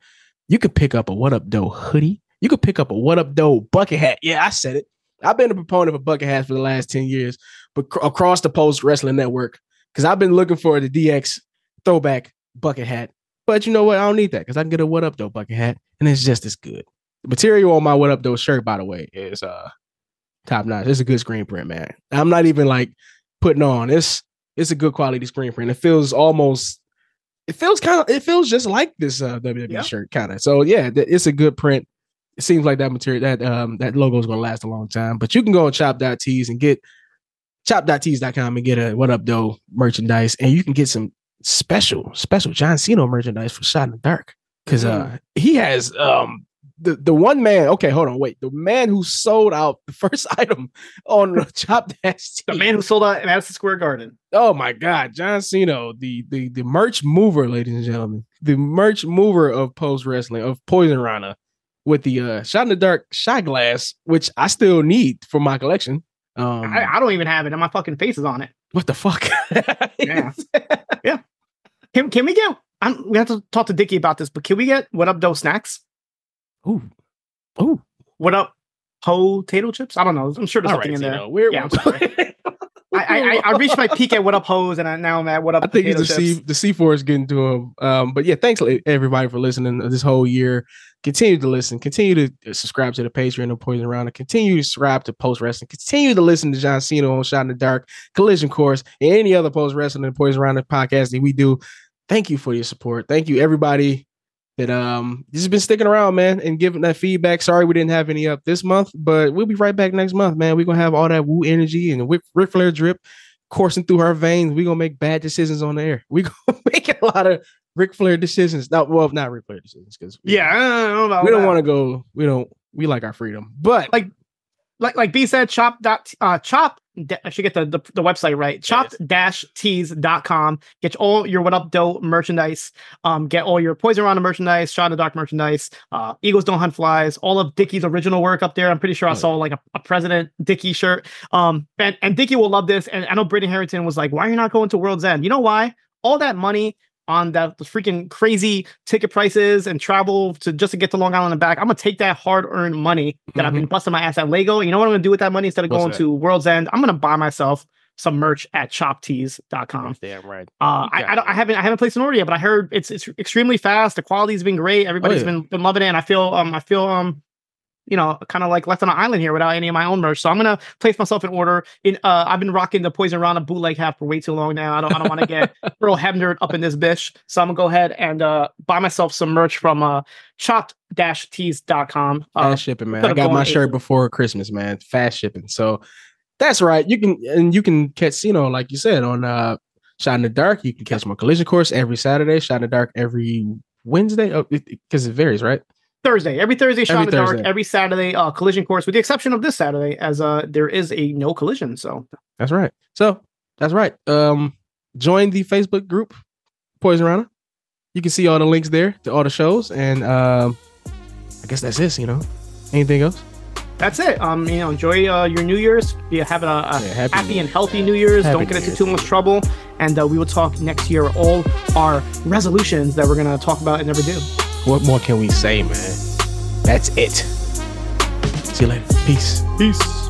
You could pick up a Wattup Doe hoodie. You could pick up a Wattup Doe bucket hat. Yeah, I said it. I've been a proponent of a bucket hat for the last 10 years, but cr- across the Post Wrestling Network, because I've been looking for the DX throwback bucket hat. But you know what? I don't need that because I can get a Wattup Doe bucket hat and it's just as good. The material on my Wattup Doe shirt, by the way, is uh top notch. It's a good screen print, man. I'm not even like putting on. It's it's a good quality screen print. It feels almost it feels kind of it feels just like this uh WWE Yeah. shirt kind of. So yeah, it's a good print. It seems like that material that um that logo is going to last a long time. But you can go on chop.tees and get chop.tees.com and get a Wattup Doe merchandise and you can get some special special John Siino merchandise for Shot in the Dark cuz uh he has um the, the one man, okay, hold on, wait. The man who sold out the first item on the Chop Dash The man who sold out Madison Square Garden. Oh my God, John Siino, the the the merch mover, ladies and gentlemen, the merch mover of post wrestling of Poisonrana, with the uh, shot in the dark shot glass, which I still need for my collection. Um, I, I don't even have it, and my fucking face is on it. what the fuck? Yeah. Yeah. Can can we get? I'm, we have to talk to Dickie about this, but can we get what up, Doe snacks? Ooh, ooh. What up, Whole potato chips? I don't know. I'm sure there's All something right, in there. Zeno, we're, Yeah, I'm sorry. I, I, I, reached my peak at what up hose, and I, now I'm at what up. I think the C the C four is getting to him. Um, but yeah, thanks everybody for listening this whole year. Continue to listen. Continue to uh, subscribe to the Patreon of Poisonrana. Continue to subscribe to Post Wrestling. Continue to listen to John Siino on Shot in the Dark, Collision Course, and any other Post Wrestling and Poisonrana podcast that we do. Thank you for your support. Thank you everybody that um just been sticking around, man, and giving that feedback. Sorry we didn't have any up this month, but we'll be right back next month, man. We're gonna have all that woo energy and Ric, Ric Flair drip coursing through our veins. We're gonna make bad decisions on the air. We're gonna make a lot of Ric Flair decisions. Not well, not Ric Flair decisions, because Yeah, I don't know about we don't want to go. We don't. We like our freedom, but Like- like like B said, chop dot uh chop I should get the, the, the website right. Chopped dash tees.com. Get all your Wattup Doe merchandise. Um, get all your Poisonrana merchandise, shot in the dark merchandise, uh, Eagles don't hunt flies, all of Dickie's original work up there. I'm pretty sure I Oh, saw like a, a president Dickie shirt. Um, and, and Dickie will love this. And I know Braden Harrington was like, why are you not going to World's End? You know why? All that money on that the freaking crazy ticket prices and travel to just to get to Long Island and back. I'm gonna take that hard earned money that I've been busting my ass at Lego. You know what I'm gonna do with that money instead of What's going that? to World's End? I'm gonna buy myself some merch at chopped-tees.com. damn right. Uh, I, I, don't, I haven't I haven't placed an order yet, but I heard it's it's extremely fast. The quality's been great. Everybody's Oh, yeah. been been loving it, and I feel um I feel um you know kind of like left on an island here without any of my own merch. So I'm gonna place myself in order. In uh, I've been rocking the Poisonrana bootleg hat for way too long now. I don't I don't want to get Earl Hebner up in this bitch. So I'm gonna go ahead and uh buy myself some merch from uh chopped-tees.com. Uh, Fast shipping, man. I got my shirt before Christmas, man. Fast shipping. So that's right. You can and you can catch you know, like you said, on uh Shot in the Dark. You can catch my collision course every Saturday, Shot in the Dark every Wednesday. Oh, because it, varies, right? Thursday. Every Thursday, shot Every in the dark. Every Saturday, uh, collision course, with the exception of this Saturday, as uh, there is a no collision. So That's right. So that's right. Um, join the Facebook group, Poisonrana. You can see all the links there to all the shows, and um, I guess that's it. You know, anything else? That's it. Um, you know, enjoy uh, your New Year's. Be having a, a Yeah, happy happy, and healthy New Year's. Happy Don't get into too much trouble, and uh, we will talk next year. All our resolutions that we're gonna talk about and never do. What more can we say, man? That's it. See you later. Peace. Peace.